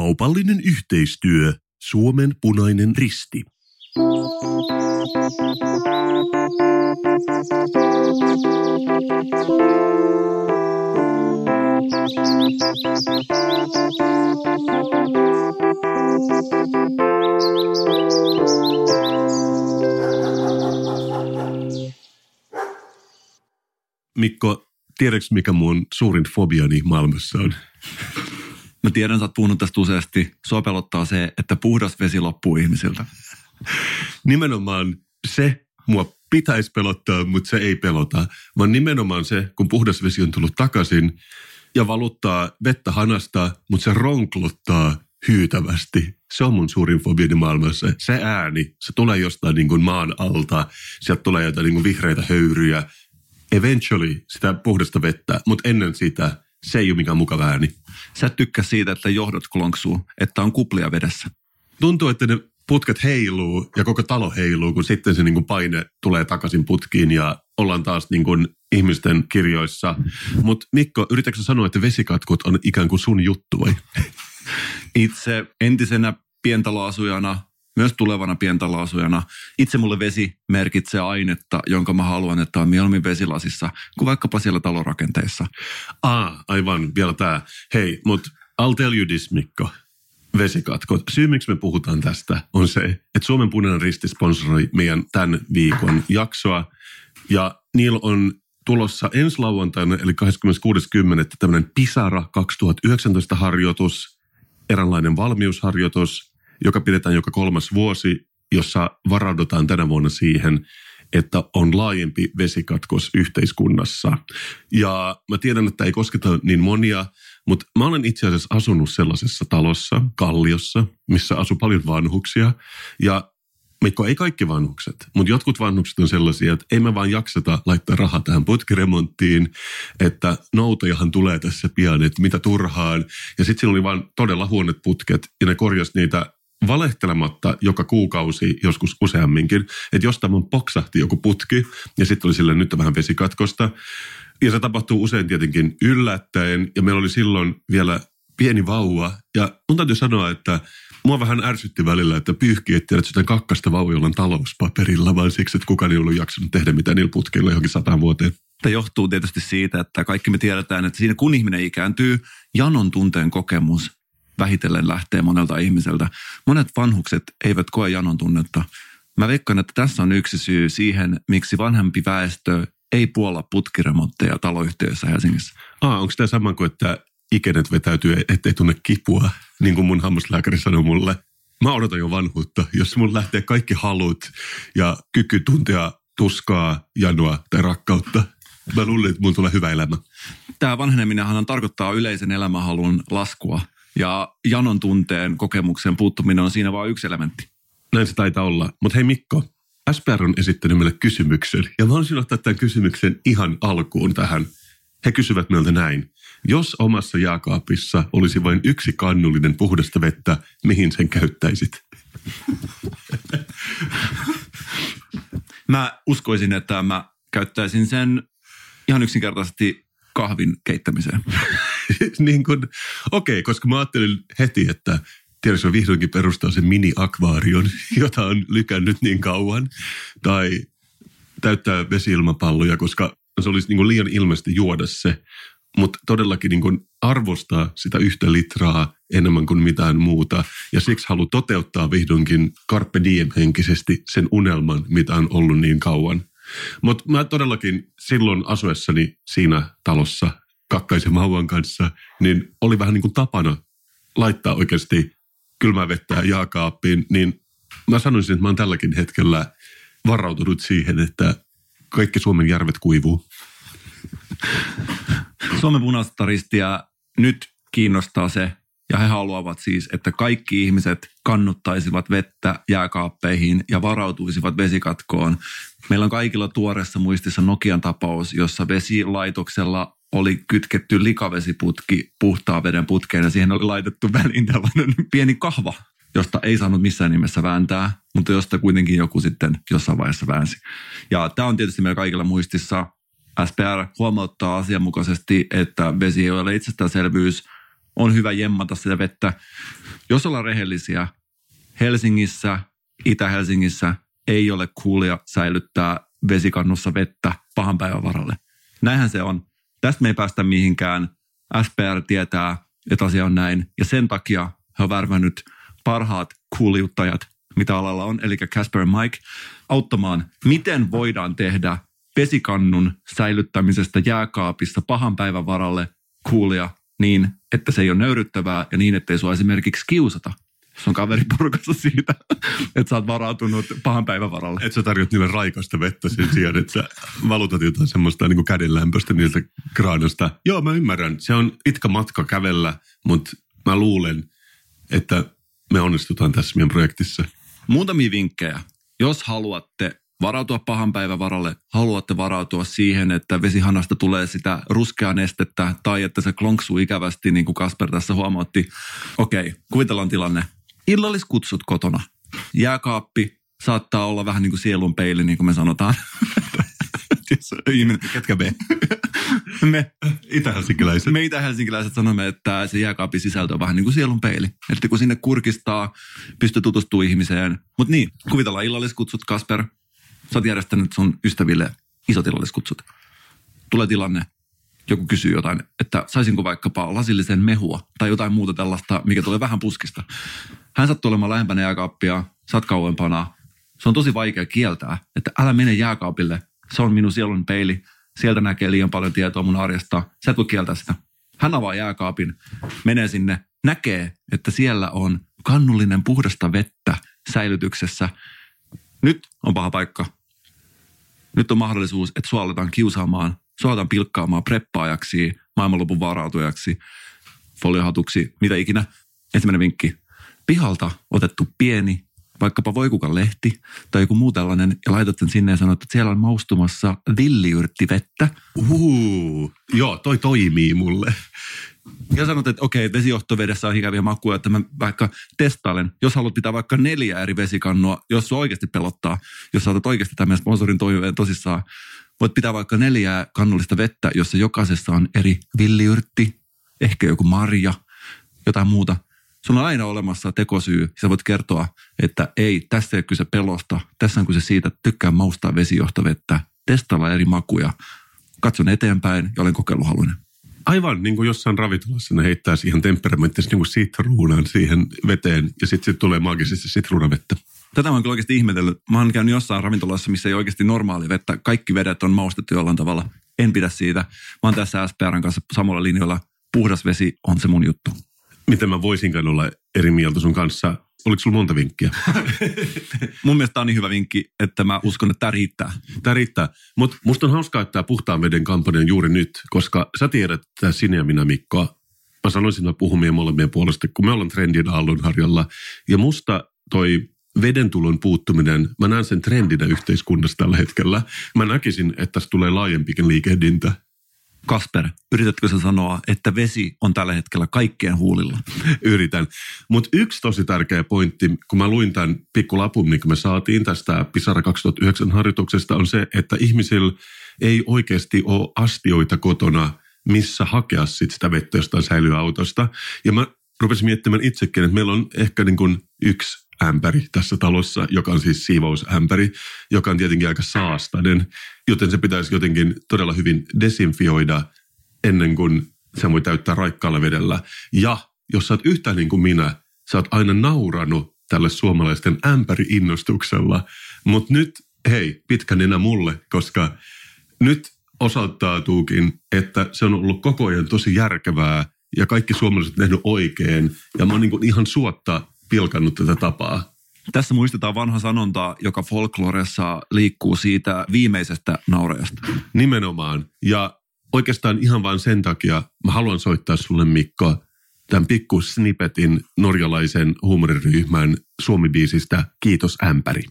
Kaupallinen yhteistyö. Suomen punainen risti. Mikko, tiedätkö mikä mun suurin fobiani maailmassa on? Mä tiedän, sä oot puhunut tästä useasti. Sua pelottaa se, että puhdas vesi loppuu ihmisiltä. Nimenomaan se mua pitäisi pelottaa, mutta se ei pelota. Vaan nimenomaan se, kun puhdas vesi on tullut takaisin ja valuttaa vettä hanasta, mutta se ronklottaa hyytävästi. Se on mun suurin fobiani maailmassa. Se ääni, se tulee jostain niin kuin maan alta. Sieltä tulee jotain niin kuin vihreitä höyryjä. Eventually sitä puhdasta vettä, mutta ennen sitä se ei ole mikään mukava ääni. Sä tykkää siitä, että johdot klonksuu, että on kuplia vedessä. Tuntuu, että ne putket heiluu ja koko talo heiluu, kun sitten se niin kuin paine tulee takaisin putkiin ja ollaan taas niin kuin ihmisten kirjoissa. Mutta Mikko, yritätkö sanoa, että vesikatkut on ikään kuin sun juttu vai? Itse entisenä pientaloasujana, myös tulevana pientaloasujana, itse mulle vesi merkitsee ainetta, jonka mä haluan, että on mieluummin vesilasissa kuin vaikkapa siellä talorakenteissa. Ah, aivan, vielä tämä. Hei, mutta I'll tell you this, Mikko. Vesikatkot. Syy, miksi me puhutaan tästä, on se, että Suomen punainen risti sponsoroi meidän tämän viikon jaksoa. Ja niillä on tulossa ensi lauantaina, eli 26.10. tämmöinen Pisara 2019 harjoitus, eräänlainen valmiusharjoitus, joka pidetään joka kolmas vuosi, jossa varaudutaan tänä vuonna siihen, että on laajempi vesikatkos yhteiskunnassa. Ja mä tiedän, että ei kosketa niin monia, mutta mä olen itse asiassa asunut sellaisessa talossa, Kalliossa, missä asuu paljon vanhuksia. Ja Mikko, ei kaikki vanhukset, mutta jotkut vanhukset on sellaisia, että ei me vaan jakseta laittaa rahaa tähän putkiremonttiin, että noutojahan tulee tässä pian, että mitä turhaan. Ja sitten siinä oli vaan todella huonet putket ja ne korjasi niitä valehtelematta joka kuukausi, joskus useamminkin, että jostain mun poksahti joku putki ja sitten oli sille nyt vähän vesikatkosta. Ja se tapahtuu usein tietenkin yllättäen ja meillä oli silloin vielä pieni vauva ja mun täytyy sanoa, että mua vähän ärsytti välillä, että pyyhki että jotain kakkasta vauvoilla on talouspaperilla, vaan siksi, että kukaan ei ollut jaksanut tehdä mitään niillä putkilla johonkin sataan vuoteen. Tämä johtuu tietysti siitä, että kaikki me tiedetään, että siinä kun ihminen ikääntyy, janon tunteen kokemus vähitellen lähtee monelta ihmiseltä. Monet vanhukset eivät koe janon tunnetta. Mä veikkaan, että tässä on yksi syy siihen, miksi vanhempi väestö ei puolla putkiremontteja taloyhtiöissä Helsingissä. Ah, onko tämä sama kuin, että ikänet vetäytyy, ettei tunne kipua, niin kuin mun hammaslääkäri sanoi mulle. Mä odotan jo vanhuutta, jos mun lähtee kaikki halut ja kyky tuntea tuskaa, janoa tai rakkautta. Mä luulen, että mun tulee hyvä elämä. Tämä vanheneminenhan tarkoittaa yleisen elämänhalun laskua ja janon tunteen kokemuksen puuttuminen on siinä vain yksi elementti. Näin se taitaa olla. Mutta hei Mikko, SPR on esittänyt meille kysymyksen. Ja mä haluaisin ottaa tämän kysymyksen ihan alkuun tähän. He kysyvät meiltä näin. Jos omassa jääkaapissa olisi vain yksi kannullinen puhdasta vettä, mihin sen käyttäisit? Mä uskoisin, että mä käyttäisin sen ihan yksinkertaisesti kahvin keittämiseen. niin kuin, okei, okay, koska mä ajattelin heti, että tiedätkö, vihdoinkin perustaa sen mini-akvaarion, jota on lykännyt niin kauan. Tai täyttää vesiilmapalloja, koska se olisi niin kuin liian ilmeisesti juoda se. Mutta todellakin niin kuin arvostaa sitä yhtä litraa enemmän kuin mitään muuta. Ja siksi haluan toteuttaa vihdoinkin Carpe Diem henkisesti sen unelman, mitä on ollut niin kauan. Mutta mä todellakin silloin asuessani siinä talossa kakkaisen mauan kanssa, niin oli vähän niin kuin tapana laittaa oikeasti kylmää vettä jaakaappiin, niin mä sanoisin, että mä oon tälläkin hetkellä varautunut siihen, että kaikki Suomen järvet kuivuu. Suomen punaista ristiä nyt kiinnostaa se, ja he haluavat siis, että kaikki ihmiset kannuttaisivat vettä jääkaappeihin ja varautuisivat vesikatkoon. Meillä on kaikilla tuoreessa muistissa Nokian tapaus, jossa vesilaitoksella oli kytketty likavesiputki puhtaan veden putkeen ja siihen oli laitettu väliin tällainen pieni kahva, josta ei saanut missään nimessä vääntää, mutta josta kuitenkin joku sitten jossain vaiheessa väänsi. Ja tämä on tietysti meillä kaikilla muistissa. SPR huomauttaa asianmukaisesti, että vesi ei ole itsestäänselvyys, on hyvä jemmata sitä vettä. Jos ollaan rehellisiä, Helsingissä, Itä-Helsingissä ei ole kuulia säilyttää vesikannussa vettä pahan päivän varalle. Näinhän se on. Tästä me ei päästä mihinkään. SPR tietää, että asia on näin. Ja sen takia he on värvännyt parhaat kuuliuttajat, mitä alalla on, eli Casper Mike, auttamaan, miten voidaan tehdä vesikannun säilyttämisestä jääkaapissa pahan päivän varalle kuulia niin, että se ei ole nöyryttävää ja niin, ettei sua esimerkiksi kiusata sun kaveriporukassa siitä, että sä oot varautunut pahan päivän varalle. Että sä tarjot niille raikasta vettä sen sijaan, että sä valutat jotain semmoista niin kädenlämpöistä niiltä kraanasta. Joo, mä ymmärrän. Se on pitkä matka kävellä, mutta mä luulen, että me onnistutaan tässä meidän projektissa. Muutamia vinkkejä. Jos haluatte varautua pahan päivän varalle, haluatte varautua siihen, että vesihanasta tulee sitä ruskeaa nestettä tai että se klonksuu ikävästi, niin kuin Kasper tässä huomautti. Okei, kuvitellaan tilanne. Illalliskutsut kotona. Jääkaappi saattaa olla vähän niin kuin sielun peili, niin kuin me sanotaan. Ihminen, ketkä me? me itä-helsinkiläiset. Me itä-helsinkiläiset sanomme, että se jääkaapin sisältö on vähän niin kuin sielun peili. Eli kun sinne kurkistaa, pystyy tutustumaan ihmiseen. Mutta niin, kuvitellaan illalliskutsut, Kasper. Sä oot järjestänyt sun ystäville isot illalliskutsut. Tulee tilanne, joku kysyy jotain, että saisinko vaikkapa lasillisen mehua tai jotain muuta tällaista, mikä tulee vähän puskista. Hän sattuu olemaan lähempänä jääkaappia, sä kauempana. Se on tosi vaikea kieltää, että älä mene jääkaapille, se on minun sielun peili. Sieltä näkee liian paljon tietoa mun arjesta. Sä et voi kieltää sitä. Hän avaa jääkaapin, menee sinne, näkee, että siellä on kannullinen puhdasta vettä säilytyksessä. Nyt on paha paikka. Nyt on mahdollisuus, että sua aletaan kiusaamaan, sua aletaan pilkkaamaan preppaajaksi, maailmanlopun varautujaksi, foliohatuksi, mitä ikinä. Ensimmäinen vinkki. Pihalta otettu pieni vaikkapa voikukan lehti tai joku muu tällainen ja laitat sen sinne ja sanot, että siellä on maustumassa villiyrttivettä. Uhu, joo, toi toimii mulle. Ja sanot, että okei, vesijohtovedessä on ikäviä makuja, että mä vaikka testailen, jos haluat pitää vaikka neljä eri vesikannua, jos sua oikeasti pelottaa, jos saatat oikeasti tämän sponsorin toiveen tosissaan, voit pitää vaikka neljää kannullista vettä, jossa jokaisessa on eri villiyrtti, ehkä joku marja, jotain muuta – Sulla on aina olemassa tekosyy. Sä voit kertoa, että ei, tässä ei ole kyse pelosta. Tässä on kyse siitä, että tykkään maustaa vesijohtovettä, testailla eri makuja. Katson eteenpäin ja olen kokeiluhaluinen. Aivan niin kuin jossain ravintolassa ne heittää siihen temperamenttisesti niin sitruunan siihen veteen ja sitten sit tulee maagisesti sitruunavettä. Tätä mä oon kyllä oikeasti ihmetellyt. Mä oon käynyt jossain ravintolassa, missä ei oikeasti normaali vettä. Kaikki vedet on maustettu jollain tavalla. En pidä siitä. Mä oon tässä SPRn kanssa samalla linjoilla. Puhdas vesi on se mun juttu miten mä voisinkaan olla eri mieltä sun kanssa. Oliko sulla monta vinkkiä? Mun mielestä tämä on niin hyvä vinkki, että mä uskon, että tämä riittää. Tämä riittää. Mutta musta on hauskaa, että tämä puhtaan veden kampanja juuri nyt, koska sä tiedät, että sinä ja minä Mikko, mä sanoisin, että puhumien molemmien puolesta, kun me ollaan trendin aallonharjalla. Ja musta toi vedentulon puuttuminen, mä näen sen trendinä yhteiskunnassa tällä hetkellä. Mä näkisin, että tässä tulee laajempikin liikehdintä. Kasper, yritätkö sä sanoa, että vesi on tällä hetkellä kaikkien huulilla? Yritän. Mutta yksi tosi tärkeä pointti, kun mä luin tämän pikkulapun, mikä me saatiin tästä Pisara 2009 harjoituksesta, on se, että ihmisillä ei oikeasti ole astioita kotona, missä hakea sit sitä vettä jostain säilyautosta. Ja mä rupesin miettimään itsekin, että meillä on ehkä niin kuin yksi ämpäri tässä talossa, joka on siis siivousämpäri, joka on tietenkin aika saastainen, joten se pitäisi jotenkin todella hyvin desinfioida ennen kuin se voi täyttää raikkaalla vedellä. Ja jos sä oot yhtä niin kuin minä, sä oot aina nauranut tälle suomalaisten ämpäri-innostuksella, mutta nyt hei, pitkä nenä mulle, koska nyt osoittautuukin, että se on ollut koko ajan tosi järkevää ja kaikki suomalaiset tehnyt oikein. Ja mä oon niin ihan suotta pilkannut tätä tapaa. Tässä muistetaan vanha sanonta, joka folkloressa liikkuu siitä viimeisestä naurajasta. Nimenomaan. Ja oikeastaan ihan vain sen takia mä haluan soittaa sulle Mikko tämän pikku snippetin norjalaisen huumoriryhmän Suomi-biisistä Kiitos ämpäri.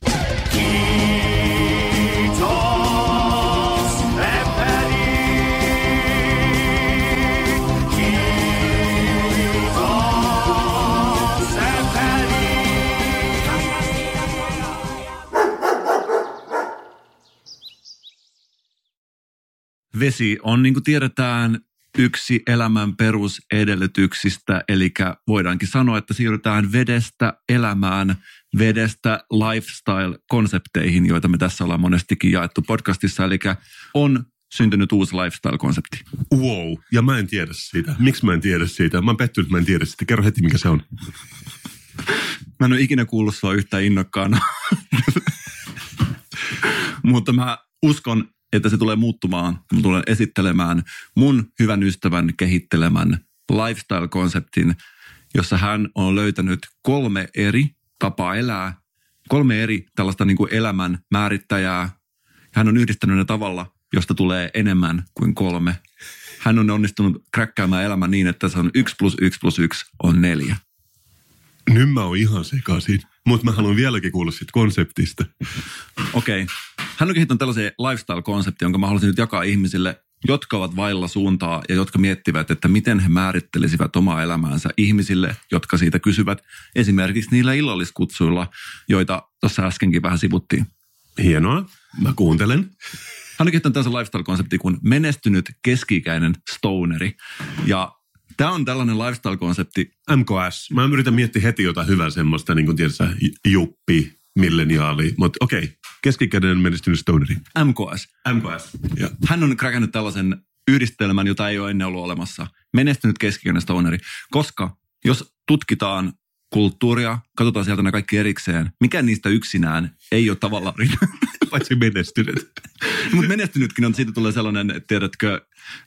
Vesi on, niin kuin tiedetään, yksi elämän perusedellytyksistä, eli voidaankin sanoa, että siirrytään vedestä elämään, vedestä lifestyle-konsepteihin, joita me tässä ollaan monestikin jaettu podcastissa, eli on syntynyt uusi lifestyle-konsepti. Wow, ja mä en tiedä siitä. Miksi mä en tiedä siitä? Mä oon pettynyt, että mä en tiedä siitä. Kerro heti, mikä se on. Mä en ole ikinä kuullut sua yhtään innokkaana. Mutta mä uskon, että se tulee muuttumaan. Mä tulen esittelemään mun hyvän ystävän kehittelemän lifestyle-konseptin, jossa hän on löytänyt kolme eri tapaa elää, kolme eri tällaista niin kuin elämän määrittäjää. Hän on yhdistänyt ne tavalla, josta tulee enemmän kuin kolme. Hän on onnistunut kräkkäämään elämän niin, että se on yksi plus yksi plus yksi on neljä. Nyt mä oon ihan sekaisin, mutta mä haluan vieläkin kuulla siitä konseptista. Okei. Okay. Hän on kehittänyt tällaisen lifestyle-konseptin, jonka mä haluaisin nyt jakaa ihmisille, jotka ovat vailla suuntaa ja jotka miettivät, että miten he määrittelisivät omaa elämäänsä ihmisille, jotka siitä kysyvät esimerkiksi niillä illalliskutsuilla, joita tuossa äskenkin vähän sivuttiin. Hienoa, mä kuuntelen. Hän on kehittänyt tällaisen lifestyle-konsepti kuin menestynyt keski-ikäinen stoneri. Ja Tämä on tällainen lifestyle-konsepti. MKS. Mä yritän miettiä heti jotain hyvää semmoista, niin kuin tiedätkö, juppi, milleniaali. Mutta okei, okay. keskikäden menestynyt stoneri. MKS. MKS. Ja. Hän on kräkännyt tällaisen yhdistelmän, jota ei ole ennen ollut olemassa. Menestynyt keskikäden stoneri. Koska jos tutkitaan kulttuuria, katsotaan sieltä ne kaikki erikseen. Mikä niistä yksinään ei ole tavallaan paitsi menestynyt. Mutta menestynytkin on, siitä tulee sellainen, että tiedätkö,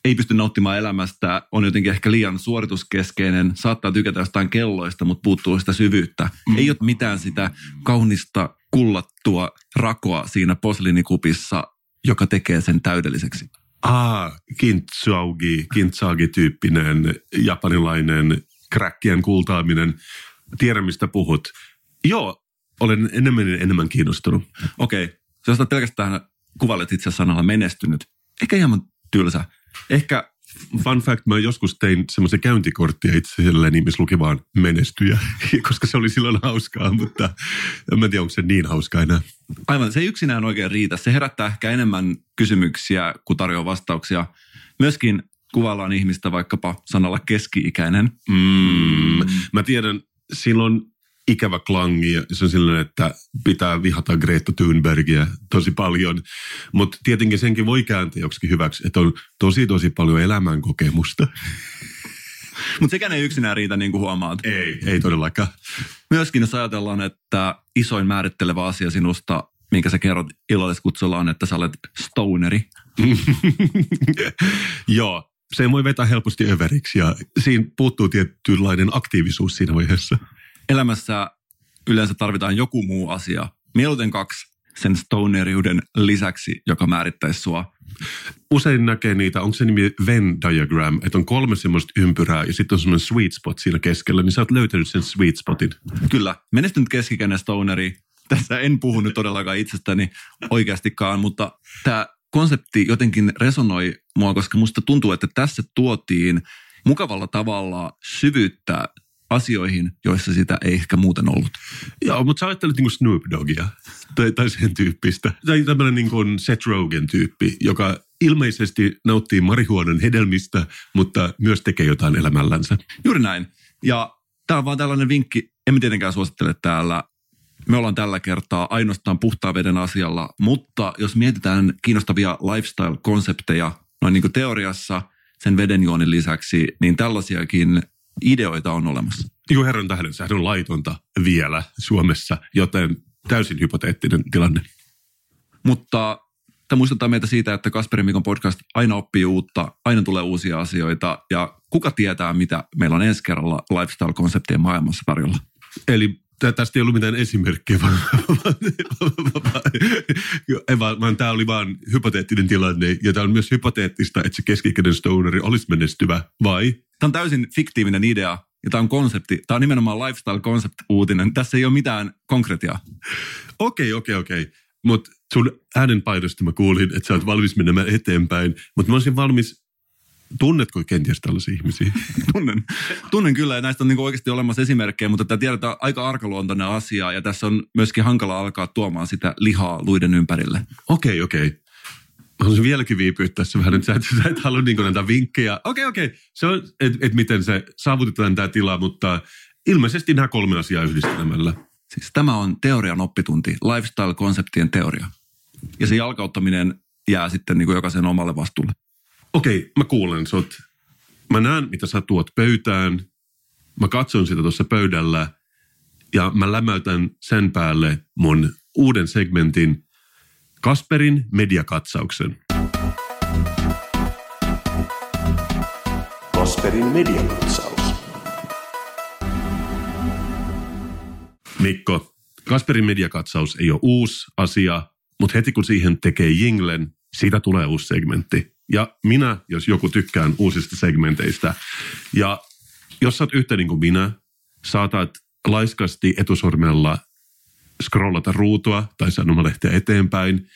ei pysty nauttimaan elämästä, on jotenkin ehkä liian suorituskeskeinen, saattaa tykätä jostain kelloista, mutta puuttuu sitä syvyyttä. Mm. Ei ole mitään sitä kaunista kullattua rakoa siinä posliinikupissa, joka tekee sen täydelliseksi. Ah, kintsuagi, kintsagi-tyyppinen japanilainen kräkkien kultaaminen. Tiedän, mistä puhut. Joo, olen enemmän enemmän kiinnostunut. Okei, okay. Jos pelkästään kuvailet itse sanalla menestynyt, ehkä hieman tylsä. Ehkä Fun fact, mä joskus tein semmoisen käyntikorttia itselleni, missä luki vaan menestyjä, koska se oli silloin hauskaa, mutta en mä tiedä, onko se niin hauskaa enää. Aivan, se ei yksinään oikein riitä. Se herättää ehkä enemmän kysymyksiä kuin tarjoaa vastauksia. Myöskin kuvaillaan ihmistä vaikkapa sanalla keski-ikäinen. Mm, mä tiedän, silloin ikävä klangi ja se on sellainen, että pitää vihata Greta Thunbergia tosi paljon. Mutta tietenkin senkin voi kääntää joksikin hyväksi, että on tosi tosi paljon elämänkokemusta. Mutta sekään ei yksinään riitä, niin kuin huomaat. Ei, ei todellakaan. Myöskin jos ajatellaan, että isoin määrittelevä asia sinusta, minkä sä kerrot illalliskutsulla on, että sä olet stoneri. Joo, se voi vetää helposti överiksi ja siinä puuttuu tietynlainen aktiivisuus siinä vaiheessa elämässä yleensä tarvitaan joku muu asia. Mieluiten kaksi sen stoneriuden lisäksi, joka määrittäisi sua. Usein näkee niitä, onko se nimi Venn diagram, että on kolme semmoista ympyrää ja sitten on semmoinen sweet spot siinä keskellä, niin sä oot löytänyt sen sweet spotin. Kyllä. Menestynyt keskikäinen stoneri. Tässä en puhu nyt todellakaan itsestäni oikeastikaan, mutta tämä konsepti jotenkin resonoi mua, koska musta tuntuu, että tässä tuotiin mukavalla tavalla syvyyttä asioihin, joissa sitä ei ehkä muuten ollut. Joo, mutta sä ajattelet niin kuin Snoop Doggia tai, tai sen tyyppistä. Tai tämmöinen niin kuin Seth Rogen-tyyppi, joka ilmeisesti nauttii marihuonan hedelmistä, mutta myös tekee jotain elämällänsä. Juuri näin. Ja tämä on vaan tällainen vinkki. Emme tietenkään suosittele täällä me ollaan tällä kertaa ainoastaan puhtaan veden asialla, mutta jos mietitään kiinnostavia lifestyle-konsepteja noin niin kuin teoriassa sen vedenjuonin lisäksi, niin tällaisiakin ideoita on olemassa. Joo, herran tähden, sehän on laitonta vielä Suomessa, joten täysin hypoteettinen tilanne. Mutta tämä muistuttaa meitä siitä, että Kasperin Mikon podcast aina oppii uutta, aina tulee uusia asioita ja kuka tietää, mitä meillä on ensi kerralla lifestyle-konseptien maailmassa tarjolla. Eli tästä ei ollut mitään esimerkkejä, vaan, vaan, vaan tämä oli vain hypoteettinen tilanne. Ja tämä on myös hypoteettista, että se keskikäinen stoneri olisi menestyvä, vai? Tämä on täysin fiktiivinen idea, ja tämä on konsepti. Tämä on nimenomaan lifestyle concept uutinen. Tässä ei ole mitään konkretiaa. Okei, okei, okei. Mutta sun äänenpaidosta mä kuulin, että sä oot valmis menemään eteenpäin. Mutta mä olisin valmis Tunnetko kenties tällaisia ihmisiä? Tunnen. Tunnen kyllä ja näistä on niin oikeasti olemassa esimerkkejä, mutta tämä tiedetään aika arkaluontoinen asia ja tässä on myöskin hankala alkaa tuomaan sitä lihaa luiden ympärille. Okei, okay, okei. Okay. haluaisin vieläkin viipyä tässä vähän, että sä et, sä et halua niin näitä vinkkejä. Okei, okei, se on, että et miten se saavutetaan tämä tila, mutta ilmeisesti nämä kolme asiaa yhdistelemällä. Siis tämä on teorian oppitunti, lifestyle-konseptien teoria. Ja se jalkauttaminen jää sitten niin kuin jokaisen omalle vastuulle. Okei, mä kuulen sut. Mä näen, mitä sä tuot pöytään. Mä katson sitä tuossa pöydällä ja mä lämäytän sen päälle mun uuden segmentin Kasperin mediakatsauksen. Kasperin mediakatsaus. Mikko, Kasperin mediakatsaus ei ole uusi asia, mutta heti kun siihen tekee jinglen, siitä tulee uusi segmentti. Ja minä, jos joku tykkään uusista segmenteistä, ja jos sä oot yhtä niin kuin minä, saatat laiskasti etusormella scrollata ruutua tai sanomalehteä eteenpäin,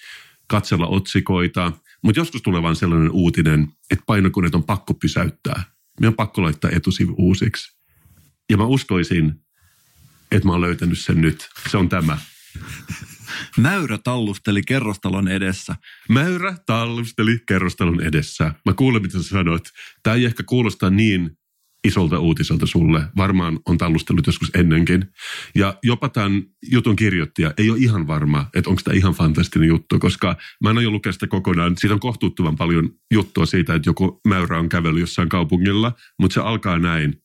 katsella otsikoita, mutta joskus tulee vaan sellainen uutinen, että painokoneet on pakko pysäyttää. Me on pakko laittaa etusivu uusiksi. Ja mä uskoisin, että mä oon löytänyt sen nyt. Se on tämä. Mäyrä tallusteli kerrostalon edessä. Mäyrä tallusteli kerrostalon edessä. Mä kuulen, mitä sä sanot. Tämä ei ehkä kuulosta niin isolta uutiselta sulle. Varmaan on tallustellut joskus ennenkin. Ja jopa tämän jutun kirjoittaja ei ole ihan varma, että onko tämä ihan fantastinen juttu, koska mä en ole lukea sitä kokonaan. Siitä on kohtuuttoman paljon juttua siitä, että joku mäyrä on kävellyt jossain kaupungilla, mutta se alkaa näin.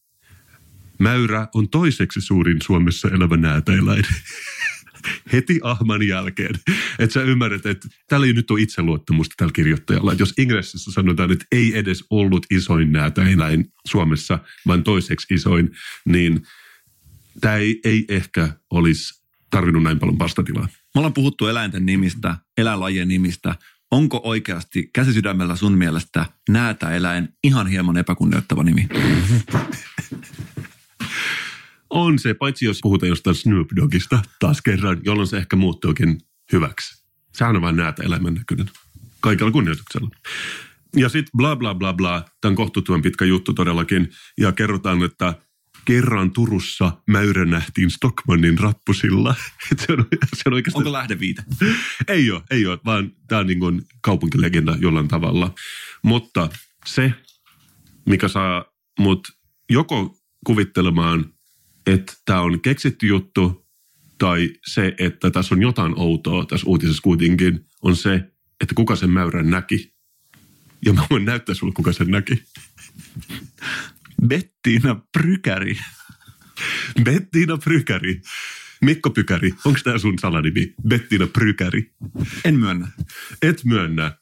Mäyrä on toiseksi suurin Suomessa elävä näätäeläin. heti ahman jälkeen. Että sä ymmärrät, että täällä ei nyt ole itseluottamusta tällä kirjoittajalla. Että jos Ingressissä sanotaan, että ei edes ollut isoin näätä eläin Suomessa, vaan toiseksi isoin, niin tämä ei, ei ehkä olisi tarvinnut näin paljon vastatilaa. Me ollaan puhuttu eläinten nimistä, eläinlajien nimistä. Onko oikeasti käsisydämellä sun mielestä näätä eläin ihan hieman epäkunnioittava nimi? On se, paitsi jos puhutaan jostain Snoop Doggista taas kerran, jolloin se ehkä muuttuukin hyväksi. Sehän on vain näitä elämän näköinen. Kaikella kunnioituksella. Ja sitten bla bla bla bla, tämä on kohtuuttoman pitkä juttu todellakin, ja kerrotaan, että kerran Turussa mäyrä nähtiin Stockmannin rappusilla. se, on, se on oikeasti... Onko lähdeviite? ei ole, ei ole, vaan tämä on niin kuin kaupunkilegenda jollain tavalla. Mutta se, mikä saa mut joko kuvittelemaan että tämä on keksitty juttu tai se, että tässä on jotain outoa tässä uutisessa kuitenkin, on se, että kuka sen mäyrän näki. Ja mä voin näyttää sulle, kuka sen näki. Bettiina Prykäri. Bettiina Prykäri. Mikko Pykäri, onko tämä sun salanimi? Bettiina Prykäri. En myönnä. Et myönnä.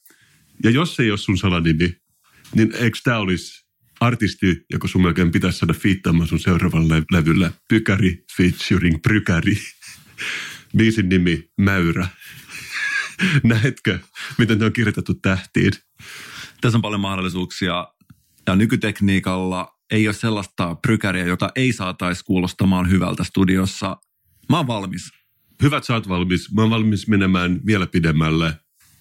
Ja jos se ei ole sun salanimi, niin eikö tämä olisi artisti, joka sun melkein pitäisi saada fiittaamaan sun seuraavalla levyllä. Pykäri featuring Prykäri. Biisin nimi Mäyrä. Näetkö, miten ne on kirjoitettu tähtiin? Tässä on paljon mahdollisuuksia. Ja nykytekniikalla ei ole sellaista prykäriä, jota ei saataisi kuulostamaan hyvältä studiossa. Mä oon valmis. Hyvät sä oot valmis. Mä oon valmis menemään vielä pidemmälle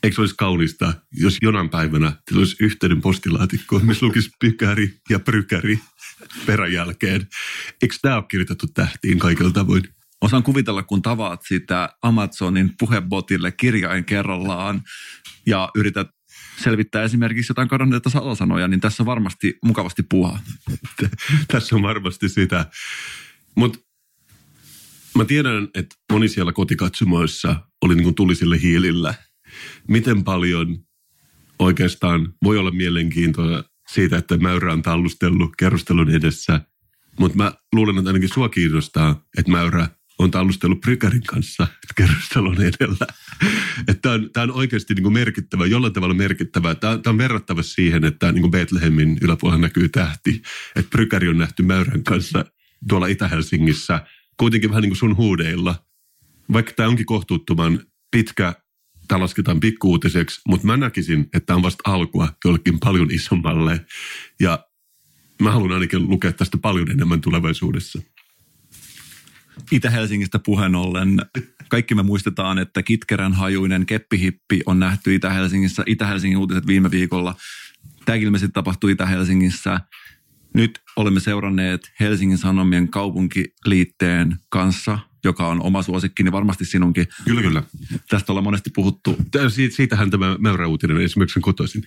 eikö se olisi kaunista, jos jonain päivänä teillä olisi yhteinen postilaatikko, missä lukisi pykäri ja prykäri peräjälkeen. Eikö tämä ole kirjoitettu tähtiin kaikilla tavoin? Osaan kuvitella, kun tavaat sitä Amazonin puhebotille kirjain kerrallaan ja yrität selvittää esimerkiksi jotain kadonneita salasanoja, niin tässä on varmasti mukavasti puhaa. tässä on varmasti sitä. Mutta mä tiedän, että moni siellä kotikatsomoissa oli niin kuin tulisille hiilillä – miten paljon oikeastaan voi olla mielenkiintoa siitä, että Mäyrä on tallustellut kerrostelun edessä. Mutta mä luulen, että ainakin sua kiinnostaa, että Mäyrä on tallustellut Prykärin kanssa kerrostelun edellä. Tämä on, on oikeasti niin kuin merkittävä, jollain tavalla merkittävä. Tämä, on verrattava siihen, että niin kuin Bethlehemin yläpuolella näkyy tähti. Että Prykäri on nähty Mäyrän kanssa tuolla Itä-Helsingissä, kuitenkin vähän niin kuin sun huudeilla. Vaikka tämä onkin kohtuuttoman pitkä tämä lasketaan pikkuutiseksi, mutta mä näkisin, että tämä on vasta alkua jollekin paljon isommalle. Ja mä haluan ainakin lukea tästä paljon enemmän tulevaisuudessa. Itä-Helsingistä puheen ollen, kaikki me muistetaan, että kitkerän hajuinen keppihippi on nähty Itä-Helsingissä, Itä-Helsingin uutiset viime viikolla. Tämä ilmeisesti tapahtui Itä-Helsingissä. Nyt olemme seuranneet Helsingin Sanomien kaupunkiliitteen kanssa joka on oma suosikki, niin varmasti sinunkin. Kyllä, kyllä. Tästä ollaan monesti puhuttu. Siitähän tämä Möyrä-uutinen esimerkiksi on kotoisin.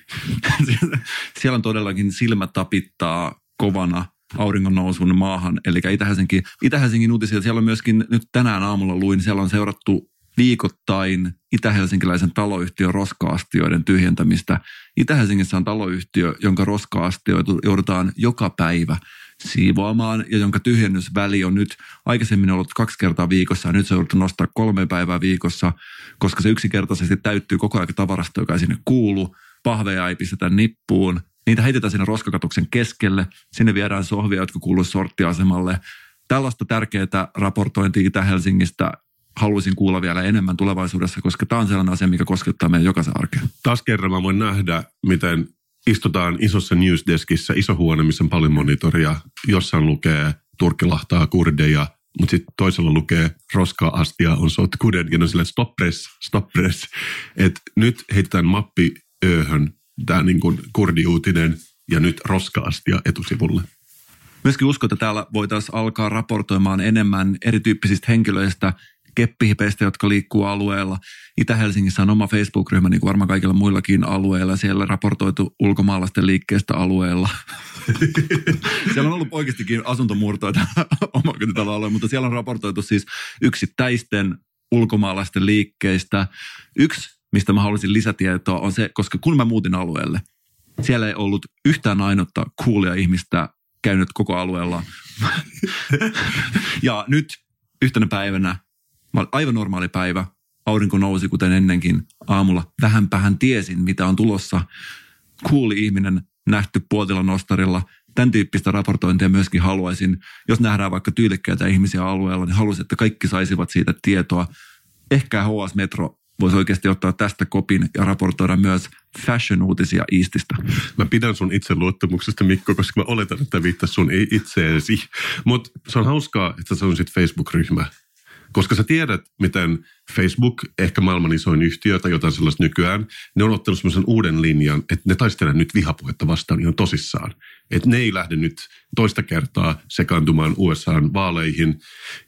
Siellä on todellakin silmä tapittaa kovana auringon nousun maahan, eli Itä-Helsingin, Itä-Helsingin uutisia. Siellä on myöskin, nyt tänään aamulla luin, siellä on seurattu viikoittain itä-helsinkiläisen taloyhtiön roska-astioiden tyhjentämistä. Itä-Helsingissä on taloyhtiö, jonka roska-astioita joudutaan joka päivä siivoamaan ja jonka tyhjennysväli on nyt aikaisemmin ollut kaksi kertaa viikossa ja nyt se on jouduttu nostaa kolme päivää viikossa, koska se yksinkertaisesti täyttyy koko ajan tavarasta, joka ei sinne kuulu. Pahveja ei pistetä nippuun. Niitä heitetään sinne roskakatuksen keskelle. Sinne viedään sohvia, jotka kuuluu sorttiasemalle. Tällaista tärkeää raportointia Itä-Helsingistä haluaisin kuulla vielä enemmän tulevaisuudessa, koska tämä on sellainen asia, mikä koskettaa meidän jokaisen arkea. Taas kerran mä voin nähdä, miten istutaan isossa newsdeskissä, iso huone, missä on paljon monitoria. Jossain lukee Turkkilahtaa kurdeja, mutta sitten toisella lukee roskaa astia on sot kuden. Ja on silleen, stop press, stop press. Et nyt heitetään mappi ööhön tämä niin kurdiuutinen ja nyt roska-astia etusivulle. Myöskin uskon, että täällä voitaisiin alkaa raportoimaan enemmän erityyppisistä henkilöistä, keppihipeistä, jotka liikkuu alueella. Itä-Helsingissä on oma Facebook-ryhmä, niin kuin varmaan kaikilla muillakin alueilla. Siellä raportoitu ulkomaalaisten liikkeestä alueella. siellä on ollut oikeastikin asuntomurtoja tällä omakotitaloalueella, mutta siellä on raportoitu siis yksittäisten ulkomaalaisten liikkeistä. Yksi, mistä mä haluaisin lisätietoa, on se, koska kun mä muutin alueelle, siellä ei ollut yhtään ainutta kuulia ihmistä käynyt koko alueella. ja nyt yhtenä päivänä, aivan normaali päivä, aurinko nousi kuten ennenkin aamulla. Vähänpähän tiesin, mitä on tulossa. Kuuli ihminen nähty puotilla nostarilla. Tämän tyyppistä raportointia myöskin haluaisin. Jos nähdään vaikka tyylikkäitä ihmisiä alueella, niin haluaisin, että kaikki saisivat siitä tietoa. Ehkä HS Metro voisi oikeasti ottaa tästä kopin ja raportoida myös fashion-uutisia Eastistä. Mä pidän sun itseluottamuksesta, Mikko, koska mä oletan, että viittaisi sun itseesi. Mutta se on hauskaa, että se on sitten Facebook-ryhmä. Koska sä tiedät, miten Facebook, ehkä maailman isoin yhtiö tai jotain sellaista nykyään, ne on ottanut semmoisen uuden linjan, että ne taistelee nyt vihapuhetta vastaan ihan tosissaan. Että ne ei lähde nyt toista kertaa sekaantumaan USAn vaaleihin.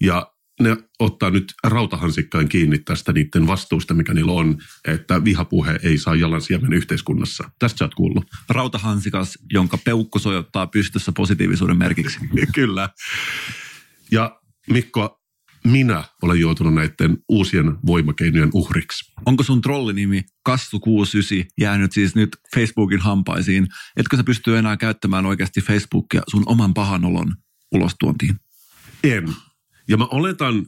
Ja ne ottaa nyt rautahansikkain kiinni tästä niiden vastuusta, mikä niillä on, että vihapuhe ei saa jalansiemen yhteiskunnassa. Tästä sä oot kuullut. Rautahansikas, jonka peukku sojottaa pystyssä positiivisuuden merkiksi. Kyllä. Ja Mikko, minä olen joutunut näiden uusien voimakeinojen uhriksi. Onko sun trollinimi Kassu69 jäänyt siis nyt Facebookin hampaisiin? Etkö sä pysty enää käyttämään oikeasti Facebookia sun oman pahanolon ulostuontiin? En. Ja mä oletan,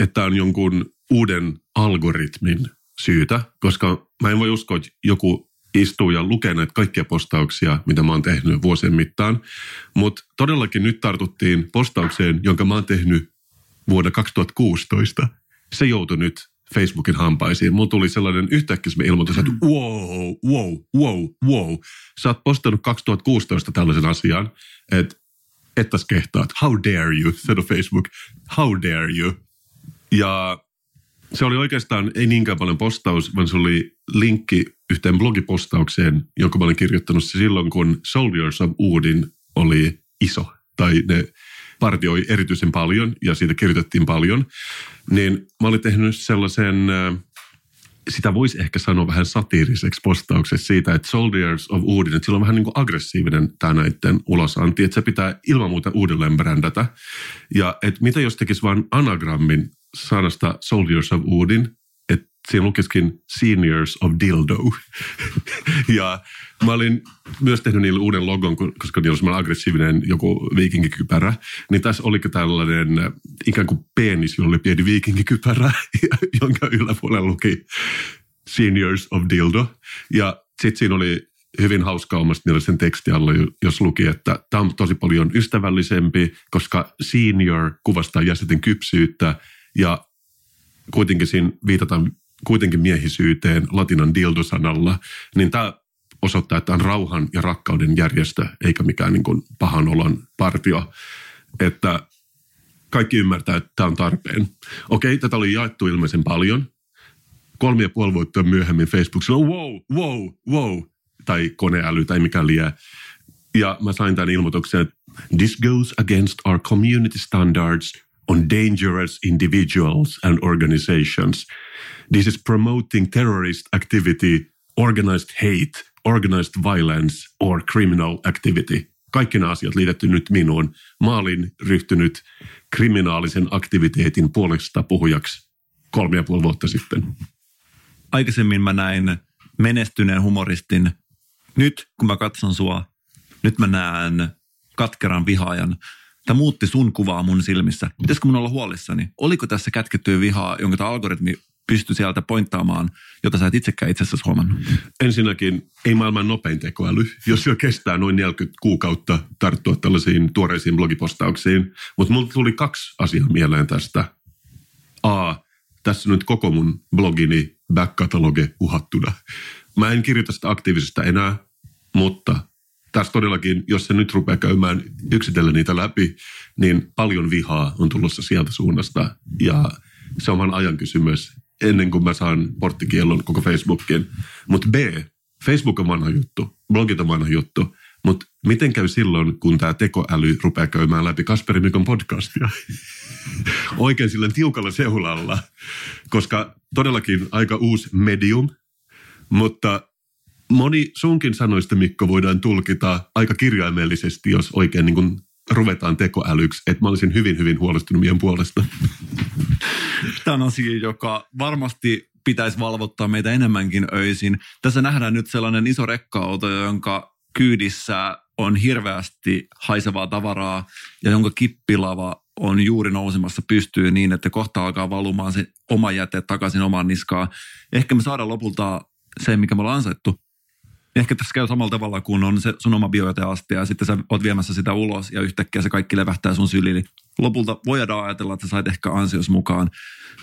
että on jonkun uuden algoritmin syytä, koska mä en voi uskoa, että joku istuu ja lukee näitä kaikkia postauksia, mitä mä oon tehnyt vuosien mittaan. Mutta todellakin nyt tartuttiin postaukseen, jonka mä oon tehnyt vuonna 2016. Se joutui nyt Facebookin hampaisiin. Mulla tuli sellainen yhtäkkiä me ilmoitus, että wow, wow, wow, wow. Sä oot postannut 2016 tällaisen asian, että ettäs kehtaat, how dare you, sanoi Facebook, how dare you. Ja se oli oikeastaan ei niinkään paljon postaus, vaan se oli linkki yhteen blogipostaukseen, jonka mä olin kirjoittanut silloin, kun Soldiers of Woodin oli iso. Tai ne partioi erityisen paljon ja siitä kirjoitettiin paljon. Niin mä olin tehnyt sellaisen, sitä voisi ehkä sanoa vähän satiiriseksi postaukseksi siitä, että Soldiers of Woodin, että sillä on vähän niin kuin aggressiivinen tämä näiden ulosanti, että se pitää ilman muuta uudelleen brändätä. Ja että mitä jos tekisi vain anagrammin sanasta Soldiers of että siinä lukisikin Seniors of Dildo. ja mä olin myös tehnyt niille uuden logon, koska niillä on semmoinen aggressiivinen joku viikinkikypärä. Niin tässä olikin tällainen äh, ikään kuin penis, jolla oli pieni viikinkikypärä, jonka yläpuolella luki Seniors of Dildo. Ja sitten siinä oli hyvin hauskaa omasta mielestä sen teksti alla, jos luki, että tämä on tosi paljon ystävällisempi, koska senior kuvastaa jäsenten kypsyyttä ja kuitenkin siinä viitataan kuitenkin miehisyyteen latinan dildo-sanalla, niin tämä osoittaa, että on rauhan ja rakkauden järjestö, eikä mikään niin kuin pahan olon partio. Että kaikki ymmärtää, että tämä on tarpeen. Okei, tätä oli jaettu ilmeisen paljon. Kolme ja puoli vuotta myöhemmin Facebookissa on wow, wow, wow, tai koneäly tai mikä liian. Ja mä sain tämän ilmoituksen, että this goes against our community standards on dangerous individuals and organizations. This is promoting terrorist activity, organized hate, organized violence or criminal activity. Kaikki nämä asiat liitetty nyt minuun. Mä olin ryhtynyt kriminaalisen aktiviteetin puolesta puhujaksi kolme ja puoli vuotta sitten. Aikaisemmin mä näin menestyneen humoristin. Nyt kun mä katson sua, nyt mä näen katkeran vihaajan. Tämä muutti sun kuvaa mun silmissä. Pitäisikö mun olla huolissani? Oliko tässä kätkettyä vihaa, jonka tämä algoritmi pystyi sieltä pointtaamaan, jota sä et itsekään itse asiassa huomannut? Ensinnäkin ei maailman nopein tekoäly, jos jo kestää noin 40 kuukautta tarttua tällaisiin tuoreisiin blogipostauksiin. Mutta mulla tuli kaksi asiaa mieleen tästä. A, tässä nyt koko mun blogini back-kataloge uhattuna. Mä en kirjoita sitä aktiivisesta enää, mutta tässä todellakin, jos se nyt rupeaa käymään yksitellen niitä läpi, niin paljon vihaa on tulossa sieltä suunnasta. Ja se on vain ajan kysymys ennen kuin mä saan porttikiellon koko Facebookin. Mutta B, Facebook on vanha juttu, blogit on vanha juttu, mutta miten käy silloin, kun tämä tekoäly rupeaa käymään läpi Kasperi Mikon podcastia? Oikein sillä tiukalla seulalla, koska todellakin aika uusi medium, mutta moni sunkin sanoista, Mikko, voidaan tulkita aika kirjaimellisesti, jos oikein niin kuin ruvetaan tekoälyksi, että mä olisin hyvin, hyvin huolestunut meidän puolesta. Tämä on asia, joka varmasti pitäisi valvottaa meitä enemmänkin öisin. Tässä nähdään nyt sellainen iso rekka-auto, jonka kyydissä on hirveästi haisevaa tavaraa ja jonka kippilava on juuri nousemassa pystyyn niin, että kohta alkaa valumaan se oma jäte takaisin omaan niskaan. Ehkä me saadaan lopulta se, mikä me ollaan ansaittu. Ehkä tässä käy samalla tavalla, kun on se sun oma biojäteastia ja sitten sä oot viemässä sitä ulos ja yhtäkkiä se kaikki levähtää sun sylili. Lopulta voidaan ajatella, että sä sait ehkä ansios mukaan.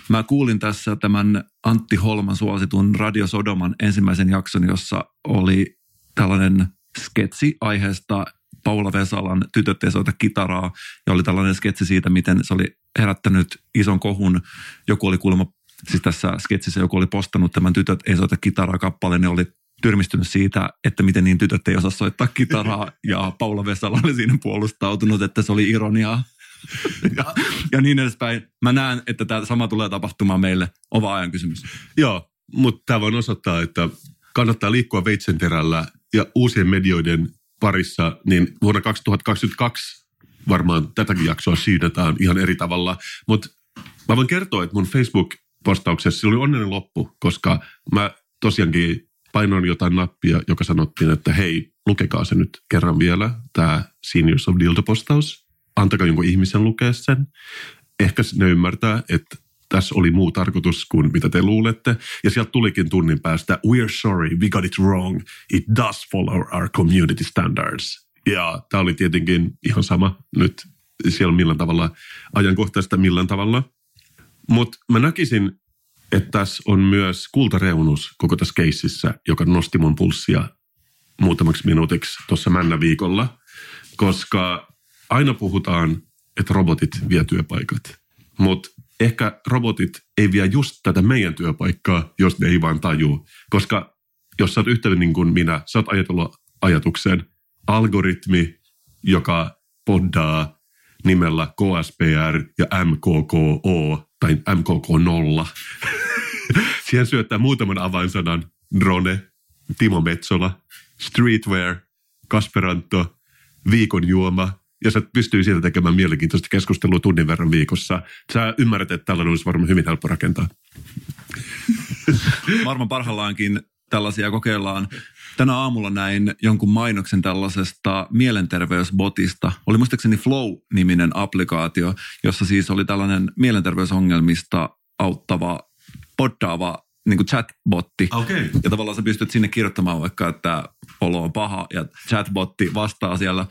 Mä kuulin tässä tämän Antti Holman suositun Radio Sodoman ensimmäisen jakson, jossa oli tällainen sketsi aiheesta Paula Vesalan Tytöt ei soita kitaraa ja oli tällainen sketsi siitä, miten se oli herättänyt ison kohun. Joku oli kuulemma, siis tässä sketsissä joku oli postannut tämän Tytöt ei soita kitaraa kappaleen ja oli tyrmistynyt siitä, että miten niin tytöt ei osaa soittaa kitaraa ja Paula Vesala oli siinä puolustautunut, että se oli ironiaa. ja, ja niin edespäin. Mä näen, että tämä sama tulee tapahtumaan meille. On ajan kysymys. Joo, mutta tämä voin osoittaa, että kannattaa liikkua veitsenterällä ja uusien medioiden parissa, niin vuonna 2022 varmaan tätäkin jaksoa syydetään ihan eri tavalla. Mutta mä voin kertoa, että mun Facebook-postauksessa oli onnellinen loppu, koska mä tosiaankin painoin jotain nappia, joka sanottiin, että hei, lukekaa se nyt kerran vielä, tämä Seniors of Dildo-postaus. Antakaa jonkun ihmisen lukea sen. Ehkä ne ymmärtää, että tässä oli muu tarkoitus kuin mitä te luulette. Ja sieltä tulikin tunnin päästä, we're sorry, we got it wrong. It does follow our community standards. Ja tämä oli tietenkin ihan sama nyt siellä millään tavalla ajankohtaista millään tavalla. Mutta mä näkisin, että tässä on myös kultareunus koko tässä keississä, joka nosti mun pulssia muutamaksi minuutiksi tuossa männä viikolla, koska aina puhutaan, että robotit vie työpaikat. Mutta ehkä robotit ei vie just tätä meidän työpaikkaa, jos ne ei vaan tajuu. Koska jos sä oot yhtä niin kuin minä, sä oot ajatellut ajatuksen algoritmi, joka poddaa nimellä KSPR ja MKKO tai MKK0. Siihen syöttää muutaman avainsanan. Drone, Timo Metsola, Streetwear, Kasperanto, viikon juoma. Ja sä pystyy siitä tekemään mielenkiintoista keskustelua tunnin verran viikossa. Sä ymmärrät, että tällainen olisi varmaan hyvin helppo rakentaa. Varmaan parhaillaankin tällaisia kokeillaan. Tänä aamulla näin jonkun mainoksen tällaisesta mielenterveysbotista. Oli muistaakseni Flow-niminen applikaatio, jossa siis oli tällainen mielenterveysongelmista auttava, poddaava niin kuin chatbotti. Okay. Ja tavallaan sä pystyt sinne kirjoittamaan vaikka, että olo on paha ja chatbotti vastaa siellä.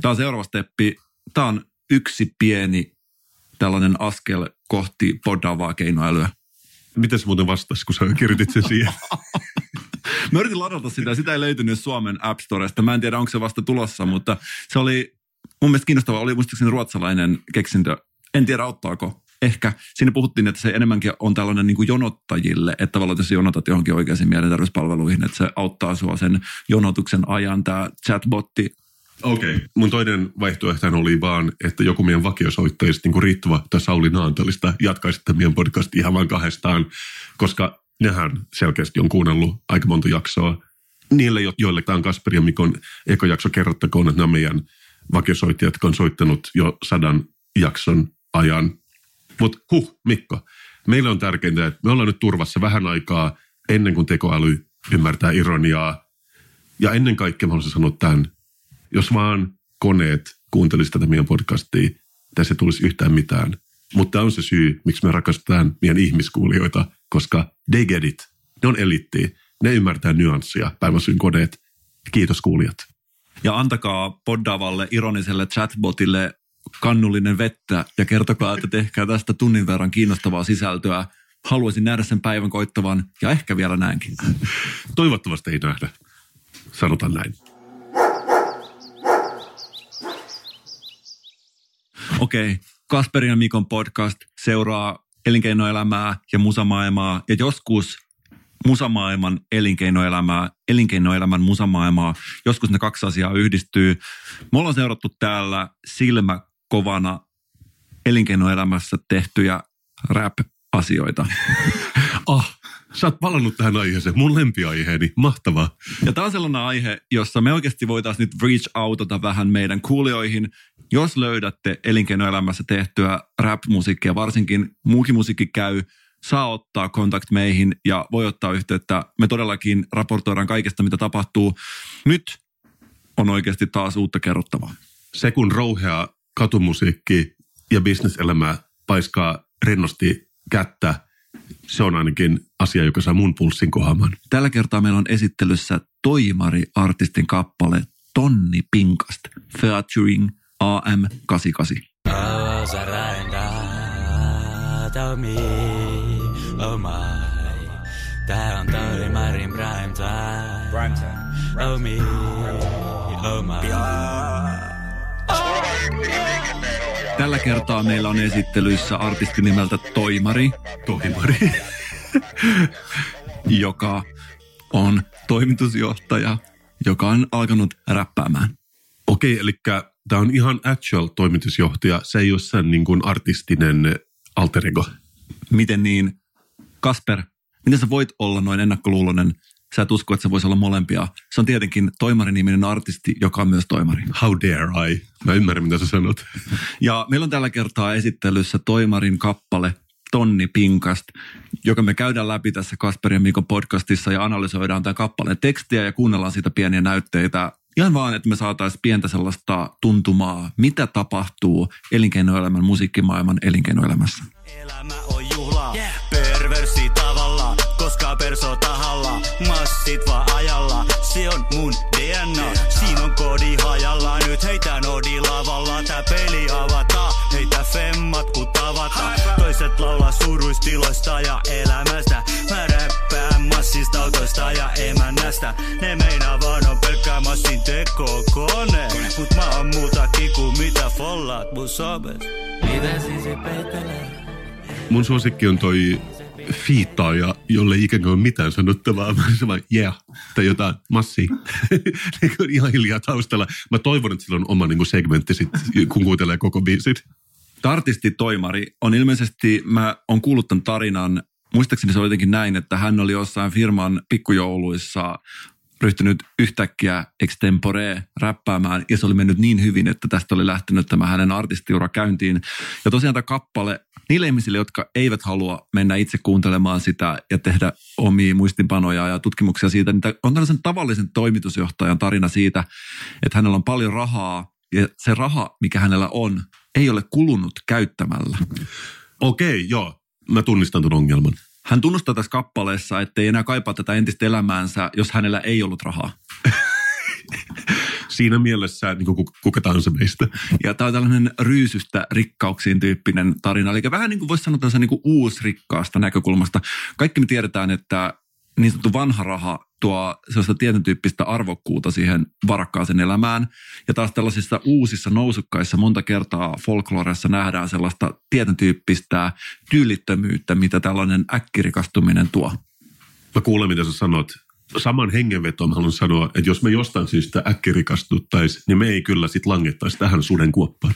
Tämä on seuraava steppi. Tämä on yksi pieni tällainen askel kohti poddaavaa keinoälyä. Miten se muuten vastasi, kun sä kirjoitit sen siihen? Mä yritin ladata sitä, sitä ei löytynyt Suomen App Storesta. Mä en tiedä, onko se vasta tulossa, mutta se oli mun mielestä kiinnostavaa. Oli muistaakseni ruotsalainen keksintö. En tiedä, auttaako. Ehkä. Siinä puhuttiin, että se enemmänkin on tällainen niin kuin jonottajille, että tavallaan jos jonotat johonkin oikeisiin mielenterveyspalveluihin, että se auttaa sua sen jonotuksen ajan. Tämä chatbotti Okei. Okay. Mun toinen vaihtoehto oli vaan, että joku meidän vakiosoittajista, niin kuin Riittova tai Sauli Naantalista, jatkaisi tämän meidän podcast ihan vain kahdestaan, koska nehän selkeästi on kuunnellut aika monta jaksoa. Niille, joille tämä on Kasper ja Mikon ekojakso, kerrottakoon, että nämä meidän vakiosoittajat, jotka on soittanut jo sadan jakson ajan. Mutta huh, Mikko, meille on tärkeintä, että me ollaan nyt turvassa vähän aikaa ennen kuin tekoäly ymmärtää ironiaa. Ja ennen kaikkea mä haluaisin sanoa tämän, jos vaan koneet kuuntelisivat tätä meidän podcastia, tässä ei tulisi yhtään mitään. Mutta tämä on se syy, miksi me rakastetaan meidän ihmiskuulijoita, koska they get it. Ne on elitti. Ne ymmärtää nyanssia, päiväsyn koneet. Kiitos kuulijat. Ja antakaa poddaavalle ironiselle chatbotille kannullinen vettä ja kertokaa, että tehkää tästä tunnin verran kiinnostavaa sisältöä. Haluaisin nähdä sen päivän koittavan ja ehkä vielä näinkin. Toivottavasti ei nähdä. Sanotaan näin. Okei, okay. Kasperin ja Mikon podcast seuraa elinkeinoelämää ja musamaailmaa ja joskus musamaailman elinkeinoelämää, elinkeinoelämän musamaailmaa. Joskus ne kaksi asiaa yhdistyy. Me ollaan seurattu täällä silmä kovana elinkeinoelämässä tehtyjä rap-asioita. ah, sä oot palannut tähän aiheeseen. Mun lempiaiheeni. Mahtavaa. Ja tämä on sellainen aihe, jossa me oikeasti voitaisiin nyt reach outata vähän meidän kuulijoihin. Jos löydätte elinkeinoelämässä tehtyä rap-musiikkia, varsinkin muukin musiikki käy, saa ottaa kontakt meihin ja voi ottaa yhteyttä. Me todellakin raportoidaan kaikesta, mitä tapahtuu. Nyt on oikeasti taas uutta kerrottavaa. Se kun rouhea katumusiikki ja bisneselämä paiskaa rennosti kättä, se on ainakin asia, joka saa mun pulssin kohamaan. Tällä kertaa meillä on esittelyssä Toimari-artistin kappale Tonni Pinkast featuring AM88. Oh my, tää on Toimarin prime time. Prime time. Oh me, oh my. Tällä kertaa meillä on esittelyssä artisti nimeltä Toimari. Toimari. joka on toimitusjohtaja, joka on alkanut räppäämään. Okei, eli tämä on ihan actual toimitusjohtaja. Se ei ole sen niin kuin artistinen alter ego. Miten niin? Kasper, miten sä voit olla noin ennakkoluulonen sä et usko, että se voisi olla molempia. Se on tietenkin toimariniminen artisti, joka on myös toimari. How dare I? Mä ymmärrän, mitä sä sanot. Ja meillä on tällä kertaa esittelyssä toimarin kappale Tonni Pinkast, joka me käydään läpi tässä Kasperin ja Mikon podcastissa ja analysoidaan tämän kappaleen tekstiä ja kuunnellaan siitä pieniä näytteitä. Ihan vaan, että me saataisiin pientä sellaista tuntumaa, mitä tapahtuu elinkeinoelämän, musiikkimaailman elinkeinoelämässä. Elämä on juhla, yeah. perversi tavalla, koska perso massit vaan ajalla, se on mun DNA. Siinä on kodi hajalla, nyt heitä nodi lavalla, tää peli avata, heitä femmat ku tavata. Toiset laulaa suruistiloista ja elämästä, mä räppään massista autoista ja emännästä. Ne meinaa vaan on pelkkää massin teko kone, mut mä oon muutakin kuin mitä follat mun sobes. Mitä siis peittelee? Mun suosikki on toi fiittaaja, jolle ei ikään kuin ole mitään sanottavaa. Mä se vaan, yeah, tai jotain massi. niin ihan hiljaa taustalla. Mä toivon, että sillä on oma niin segmentti sit, kun kuuntelee koko biisit. Artisti Toimari on ilmeisesti, mä oon kuullut tämän tarinan Muistaakseni se oli jotenkin näin, että hän oli jossain firman pikkujouluissa ryhtynyt yhtäkkiä extempore räppäämään ja se oli mennyt niin hyvin, että tästä oli lähtenyt tämä hänen artistiura käyntiin. Ja tosiaan tämä kappale niille ihmisille, jotka eivät halua mennä itse kuuntelemaan sitä ja tehdä omia muistinpanoja ja tutkimuksia siitä, niin on tällaisen tavallisen toimitusjohtajan tarina siitä, että hänellä on paljon rahaa ja se raha, mikä hänellä on, ei ole kulunut käyttämällä. Okei, joo. Mä tunnistan tuon ongelman. Hän tunnustaa tässä kappaleessa, että ei enää kaipaa tätä entistä elämäänsä, jos hänellä ei ollut rahaa. Siinä mielessä niin kuin kuka tahansa meistä. Ja tämä on tällainen ryysystä rikkauksiin tyyppinen tarina. Eli vähän niin kuin voisi sanoa tällaisen niin uusrikkaasta näkökulmasta. Kaikki me tiedetään, että niin sanottu vanha raha tuo sellaista tietyn tyyppistä arvokkuutta siihen varakkaaseen elämään. Ja taas tällaisissa uusissa nousukkaissa monta kertaa folkloreissa nähdään sellaista tietyn tyyppistä tyylittömyyttä, mitä tällainen äkkirikastuminen tuo. Mä kuulen, mitä sä sanot. saman hengenvetoon mä haluan sanoa, että jos me jostain syystä äkkirikastuttaisiin, niin me ei kyllä sit langettaisi tähän suden kuoppaan.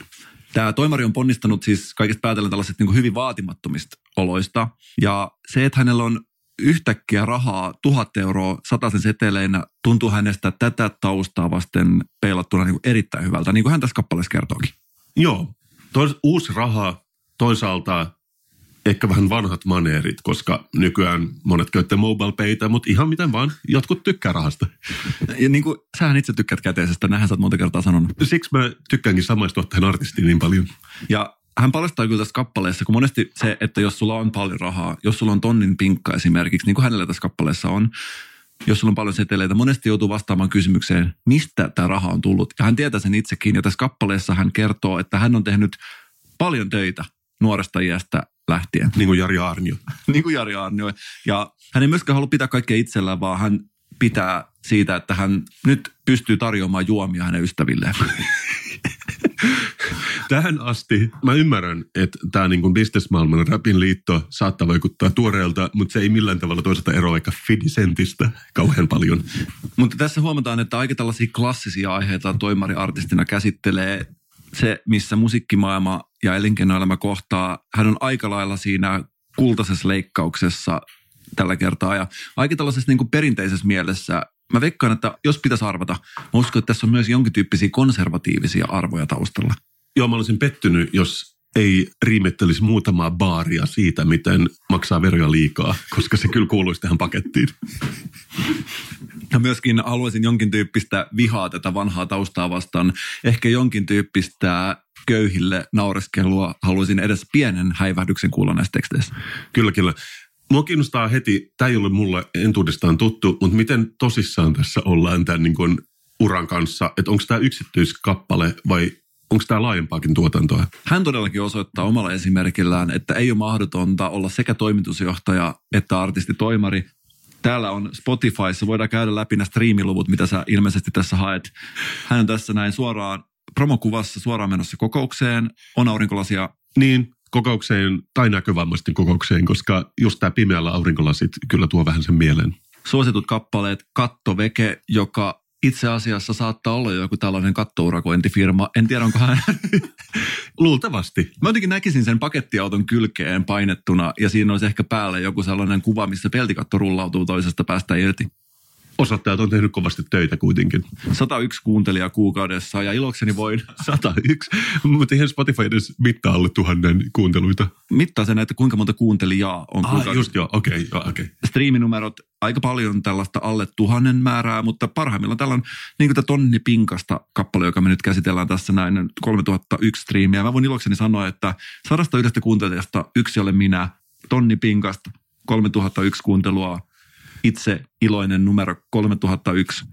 Tämä toimari on ponnistanut siis kaikista päätellen tällaiset niin hyvin vaatimattomista oloista. Ja se, että hänellä on yhtäkkiä rahaa tuhat euroa sataisen seteleinä, tuntuu hänestä tätä taustaa vasten peilattuna niin kuin erittäin hyvältä, niin kuin hän tässä kappaleessa kertookin. Joo, Tois, uusi raha, toisaalta ehkä vähän vanhat maneerit, koska nykyään monet käyttää mobile paytä, mutta ihan miten vaan, jotkut tykkää rahasta. Ja niin kuin, sähän itse tykkäät käteisestä, näinhän sä oot monta kertaa sanonut. Siksi mä tykkäänkin samaistua tähän artistiin niin paljon. Ja hän paljastaa kyllä tässä kappaleessa, kun monesti se, että jos sulla on paljon rahaa, jos sulla on tonnin pinkka esimerkiksi, niin kuin hänellä tässä kappaleessa on, jos sulla on paljon seteleitä, monesti joutuu vastaamaan kysymykseen, mistä tämä raha on tullut. Ja hän tietää sen itsekin, ja tässä kappaleessa hän kertoo, että hän on tehnyt paljon töitä nuoresta iästä lähtien. Niin kuin Jari Arnio. niin kuin Jari Arnio. Ja hän ei myöskään halua pitää kaikkea itsellään, vaan hän pitää siitä, että hän nyt pystyy tarjoamaan juomia hänen ystävilleen. Tähän asti mä ymmärrän, että tämä niin bisnesmaailman rapin liitto saattaa vaikuttaa tuoreelta, mutta se ei millään tavalla toisaalta eroa vaikka Fidisentistä kauhean paljon. Mutta tässä huomataan, että aika tällaisia klassisia aiheita toimariartistina käsittelee se, missä musiikkimaailma ja elinkeinoelämä kohtaa. Hän on aika lailla siinä kultaisessa leikkauksessa tällä kertaa ja aika tällaisessa niin kuin perinteisessä mielessä mä veikkaan, että jos pitäisi arvata, mä uskon, että tässä on myös jonkin tyyppisiä konservatiivisia arvoja taustalla. Joo, mä olisin pettynyt, jos ei riimettelisi muutamaa baaria siitä, miten maksaa veroja liikaa, koska se kyllä kuuluisi tähän pakettiin. Ja myöskin haluaisin jonkin tyyppistä vihaa tätä vanhaa taustaa vastaan. Ehkä jonkin tyyppistä köyhille naureskelua haluaisin edes pienen häivähdyksen kuulla näistä teksteistä. Kyllä, kyllä. Mua kiinnostaa heti, tämä ei ole mulle entuudestaan tuttu, mutta miten tosissaan tässä ollaan tämän niin kuin uran kanssa, että onko tämä yksityiskappale vai onko tämä laajempaakin tuotantoa? Hän todellakin osoittaa omalla esimerkillään, että ei ole mahdotonta olla sekä toimitusjohtaja että artistitoimari. Täällä on Spotifyssa, voidaan käydä läpi nämä striimiluvut, mitä sä ilmeisesti tässä haet. Hän on tässä näin suoraan promokuvassa suoraan menossa kokoukseen, on aurinkolasia. Niin, kokoukseen tai näkövammaisten kokoukseen, koska just tämä pimeällä aurinkolasit kyllä tuo vähän sen mieleen. Suositut kappaleet Katto Veke, joka itse asiassa saattaa olla joku tällainen kattourakointifirma. En tiedä, onko hän... Luultavasti. Mä jotenkin näkisin sen pakettiauton kylkeen painettuna ja siinä olisi ehkä päällä joku sellainen kuva, missä peltikatto rullautuu toisesta päästä irti. Osoittajat on tehnyt kovasti töitä kuitenkin. 101 kuuntelijaa kuukaudessa ja ilokseni voin. 101? Mutta eihän Spotify edes mittaa alle tuhannen kuunteluita. Mittaa sen, että kuinka monta kuuntelijaa on ah, kuukaudessa. just joo, okei, okay, okei. Okay. Striiminumerot, aika paljon tällaista alle tuhannen määrää, mutta parhaimmillaan tällä on niin kuin tonni pinkasta kappale, joka me nyt käsitellään tässä näin 3001 striimiä. Mä voin ilokseni sanoa, että sadasta yhdestä kuuntelijasta yksi ole minä, tonni pinkasta, 3001 kuuntelua, itse iloinen numero 3001.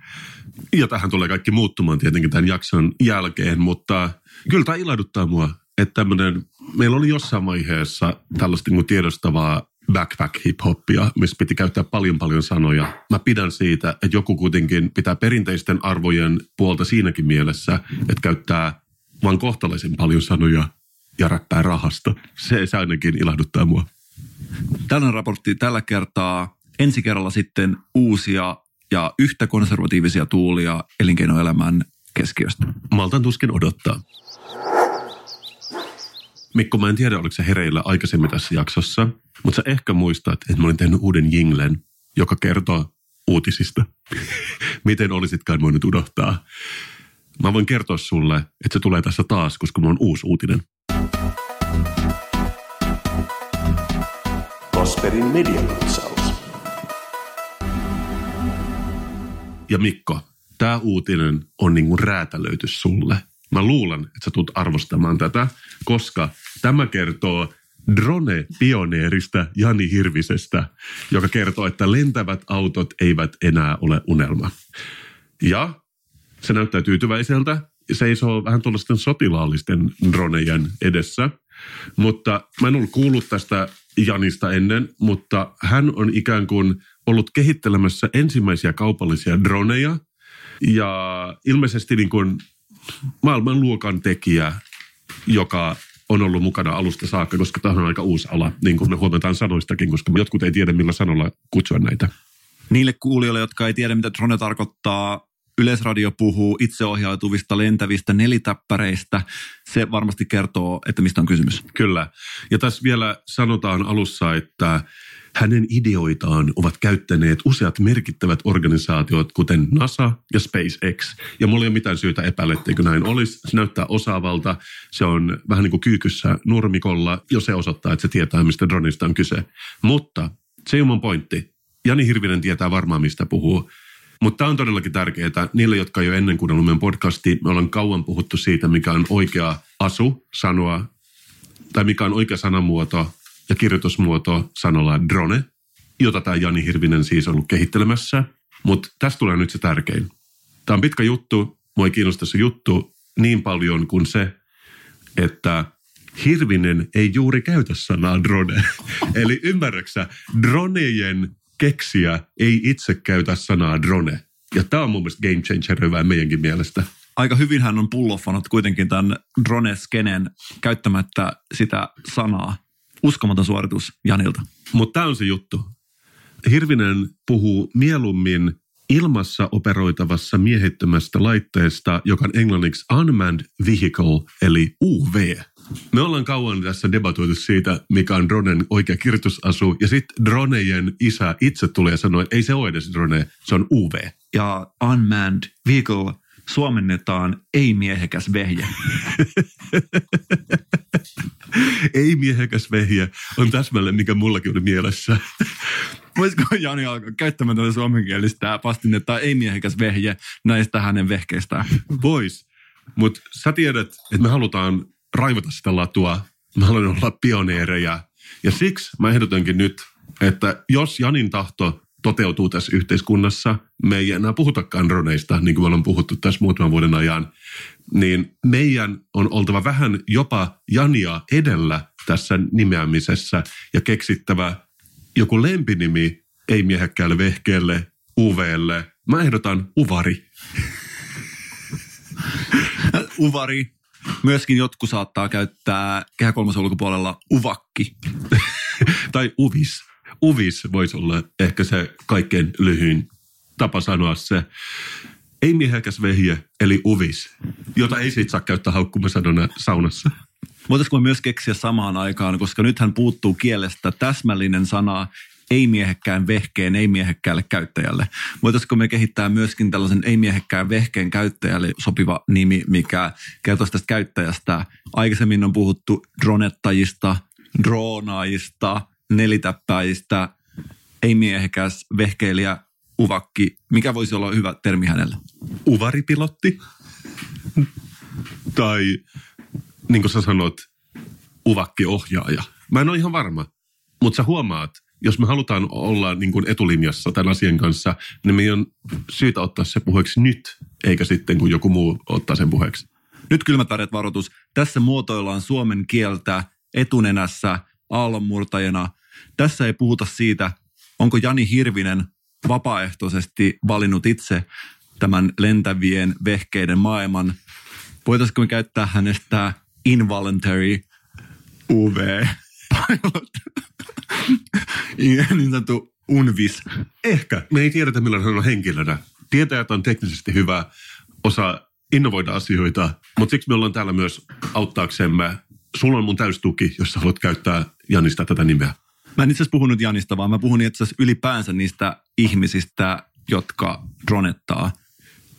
Ja tähän tulee kaikki muuttumaan tietenkin tämän jakson jälkeen, mutta kyllä tämä ilahduttaa mua, että tämmöinen, meillä oli jossain vaiheessa tällaista niin tiedostavaa backpack hip-hoppia, missä piti käyttää paljon paljon sanoja. Mä pidän siitä, että joku kuitenkin pitää perinteisten arvojen puolta siinäkin mielessä, että käyttää vain kohtalaisen paljon sanoja ja räppää rahasta. Se, se ainakin ilahduttaa mua. Tällainen raportti tällä kertaa ensi kerralla sitten uusia ja yhtä konservatiivisia tuulia elinkeinoelämän keskiöstä. Maltan tuskin odottaa. Mikko, mä en tiedä, oliko se hereillä aikaisemmin tässä jaksossa, mutta sä ehkä muistat, että mä olin tehnyt uuden jinglen, joka kertoo uutisista. Miten olisitkaan voinut unohtaa? Mä voin kertoa sulle, että se tulee tässä taas, koska mulla on uusi uutinen. Prosperin mediakatsaus. Ja Mikko, tämä uutinen on niin kuin räätälöity sulle. Mä luulen, että sä tulet arvostamaan tätä, koska tämä kertoo drone-pioneerista Jani Hirvisestä, joka kertoo, että lentävät autot eivät enää ole unelma. Ja se näyttää tyytyväiseltä, seisoo vähän tuollaisten sotilaallisten dronejen edessä. Mutta mä en ollut kuullut tästä Janista ennen, mutta hän on ikään kuin ollut kehittelemässä ensimmäisiä kaupallisia droneja ja ilmeisesti niin kuin maailmanluokan tekijä, joka on ollut mukana alusta saakka, koska tämä on aika uusi ala, niin kuin me huomataan sanoistakin, koska jotkut ei tiedä, millä sanolla kutsua näitä. Niille kuulijoille, jotka ei tiedä, mitä drone tarkoittaa, Yleisradio puhuu itseohjautuvista lentävistä nelitäppäreistä. Se varmasti kertoo, että mistä on kysymys. Kyllä. Ja tässä vielä sanotaan alussa, että hänen ideoitaan ovat käyttäneet useat merkittävät organisaatiot, kuten NASA ja SpaceX. Ja mulla ei ole mitään syytä epäillä, etteikö näin olisi. Se näyttää osaavalta. Se on vähän niin kuin kyykyssä nurmikolla, jos se osoittaa, että se tietää, mistä dronista on kyse. Mutta se ei pointti. Jani Hirvinen tietää varmaan, mistä puhuu. Mutta tämä on todellakin tärkeää niille, jotka ole ennen kuunnellut meidän podcastia. Me ollaan kauan puhuttu siitä, mikä on oikea asu sanoa, tai mikä on oikea sanamuoto ja kirjoitusmuoto sanalla drone, jota tämä Jani Hirvinen siis on ollut kehittelemässä. Mutta tästä tulee nyt se tärkein. Tämä on pitkä juttu, mua ei kiinnosta se juttu niin paljon kuin se, että Hirvinen ei juuri käytä sanaa drone. Eli ymmärräksä, dronejen keksiä ei itse käytä sanaa drone. Ja tämä on mun mielestä game changer hyvä meidänkin mielestä. Aika hyvin hän on pulloffanut kuitenkin tämän drone-skenen käyttämättä sitä sanaa. Uskomaton suoritus Janilta. Mutta tämä on se juttu. Hirvinen puhuu mieluummin ilmassa operoitavassa miehittämästä laitteesta, joka on englanniksi Unmanned Vehicle, eli UV. Me ollaan kauan tässä debatoitu siitä, mikä on dronen oikea kirjoitusasu, ja sitten dronejen isä itse tulee ja sanoo, että ei se ole edes drone, se on UV. Ja unmanned vehicle suomennetaan ei-miehekäs vehje. Ei-miehekäs vehje on täsmälleen, mikä mullakin oli mielessä. Voisiko Jani alkaa käyttämään tätä suomenkielistä vastinetta ei-miehekäs vehje näistä hänen vehkeistään? Vois. Mutta sä tiedät, että me halutaan raivata sitä latua. Me haluamme olla pioneereja. Ja siksi mä ehdotankin nyt, että jos Janin tahto toteutuu tässä yhteiskunnassa, me ei enää puhutakaan droneista, niin kuin me ollaan puhuttu tässä muutaman vuoden ajan, niin meidän on oltava vähän jopa Jania edellä tässä nimeämisessä ja keksittävä joku lempinimi ei-miehekkäälle vehkeelle, UVlle. Mä ehdotan Uvari. Uvari. Myöskin jotkut saattaa käyttää kehä kolmosen ulkopuolella uvakki. tai Uvis. Uvis voisi olla ehkä se kaikkein lyhyin tapa sanoa se. Ei-miehekäs vehje, eli uvis, jota ei sit saa käyttää haukkumasanona saunassa. Voitaisiko myös keksiä samaan aikaan, koska nythän puuttuu kielestä täsmällinen sana ei-miehekkään vehkeen ei-miehekkäälle käyttäjälle. Voitaisiko me kehittää myöskin tällaisen ei-miehekkään vehkeen käyttäjälle sopiva nimi, mikä kertoisi tästä käyttäjästä. Aikaisemmin on puhuttu dronettajista, droonaajista, nelitäppäistä, ei-miehekäs vehkeilijä, uvakki. Mikä voisi olla hyvä termi hänelle? Uvaripilotti. tai niin kuin sä sanot, uvakkiohjaaja. Mä en ole ihan varma. Mutta sä huomaat, jos me halutaan olla niin kuin etulinjassa tämän asian kanssa, niin meidän on syytä ottaa se puheeksi nyt, eikä sitten kun joku muu ottaa sen puheeksi. Nyt kylmät väreet varoitus. Tässä muotoillaan suomen kieltä etunenässä aallonmurtajana. Tässä ei puhuta siitä, onko Jani Hirvinen vapaaehtoisesti valinnut itse tämän lentävien vehkeiden maailman. Voitaisiko me käyttää hänestä involuntary UV pilot? niin sanottu unvis. Ehkä. Me ei tiedetä, millainen hän on henkilönä. Tietäjät on teknisesti hyvä osa innovoida asioita, mutta siksi me ollaan täällä myös auttaaksemme. Sulla on mun täystuki, jos sä haluat käyttää Janista tätä nimeä. Mä en itse asiassa puhunut Janista, vaan mä puhun itse asiassa ylipäänsä niistä ihmisistä, jotka dronettaa.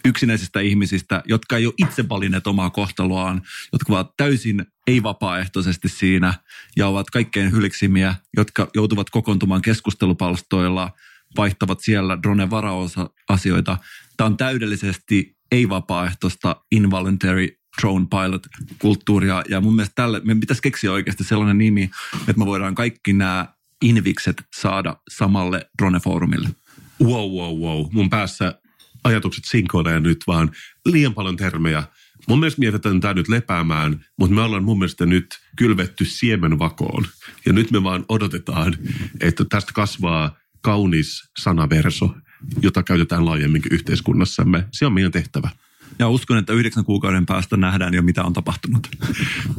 Yksinäisistä ihmisistä, jotka ei ole itse valinneet omaa kohtaloaan, jotka ovat täysin ei-vapaaehtoisesti siinä ja ovat kaikkein hyliksimiä, jotka joutuvat kokoontumaan keskustelupalstoilla, vaihtavat siellä drone varaosa-asioita. Tämä on täydellisesti ei-vapaaehtoista involuntary drone pilot-kulttuuria. Ja mun mielestä tälle, meidän pitäisi keksiä oikeasti sellainen nimi, että me voidaan kaikki nämä invikset saada samalle drone-foorumille. Wow, wow, wow. Mun päässä ajatukset sinkoilee nyt vaan liian paljon termejä. Mun mielestä mietitään tämä nyt lepäämään, mutta me ollaan mun mielestä nyt kylvetty siemenvakoon. Ja nyt me vaan odotetaan, että tästä kasvaa kaunis sanaverso, jota käytetään laajemminkin yhteiskunnassamme. Se on meidän tehtävä. Ja uskon, että yhdeksän kuukauden päästä nähdään jo, mitä on tapahtunut.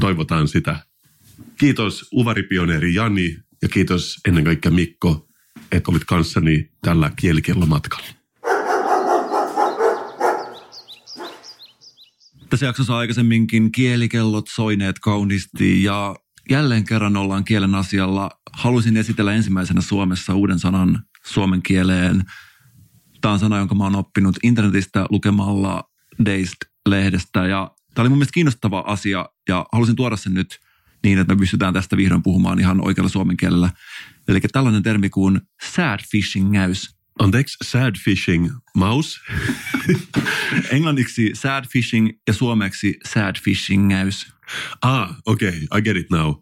Toivotaan sitä. Kiitos uvaripioneeri Jani ja kiitos ennen kaikkea Mikko että olit kanssani tällä kielikellomatkalla. Tässä jaksossa aikaisemminkin kielikellot soineet kauniisti ja jälleen kerran ollaan kielen asialla. Haluaisin esitellä ensimmäisenä Suomessa uuden sanan suomen kieleen. Tämä on sana, jonka mä oon oppinut internetistä lukemalla Dazed-lehdestä ja tämä oli mun mielestä kiinnostava asia ja halusin tuoda sen nyt niin, että me pystytään tästä vihdoin puhumaan ihan oikealla suomen kielellä. Eli tällainen termi kuin sad fishing näys. Anteeksi, sad fishing maus. Englanniksi sad fishing ja suomeksi sad fishing näys. ah, okei, okay, I get it now.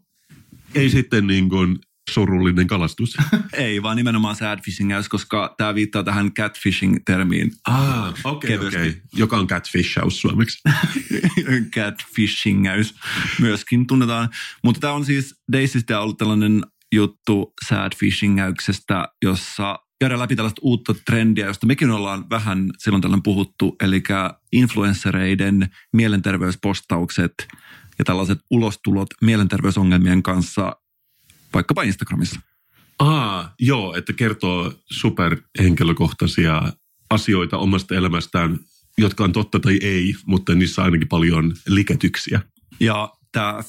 Ei sitten niin kuin surullinen kalastus. Ei, vaan nimenomaan sad fishing näys, koska tämä viittaa tähän catfishing-termiin. ah, okei, okay. Okay. Joka on catfishaus suomeksi. catfishingäys myöskin tunnetaan. Mutta tämä on siis Daisista ollut tällainen juttu sad fishingäyksestä, jossa käydään läpi tällaista uutta trendiä, josta mekin ollaan vähän silloin tällöin puhuttu, eli influenssereiden mielenterveyspostaukset ja tällaiset ulostulot mielenterveysongelmien kanssa vaikkapa Instagramissa. Ah, joo, että kertoo superhenkilökohtaisia asioita omasta elämästään, jotka on totta tai ei, mutta niissä on ainakin paljon liketyksiä. Ja tämä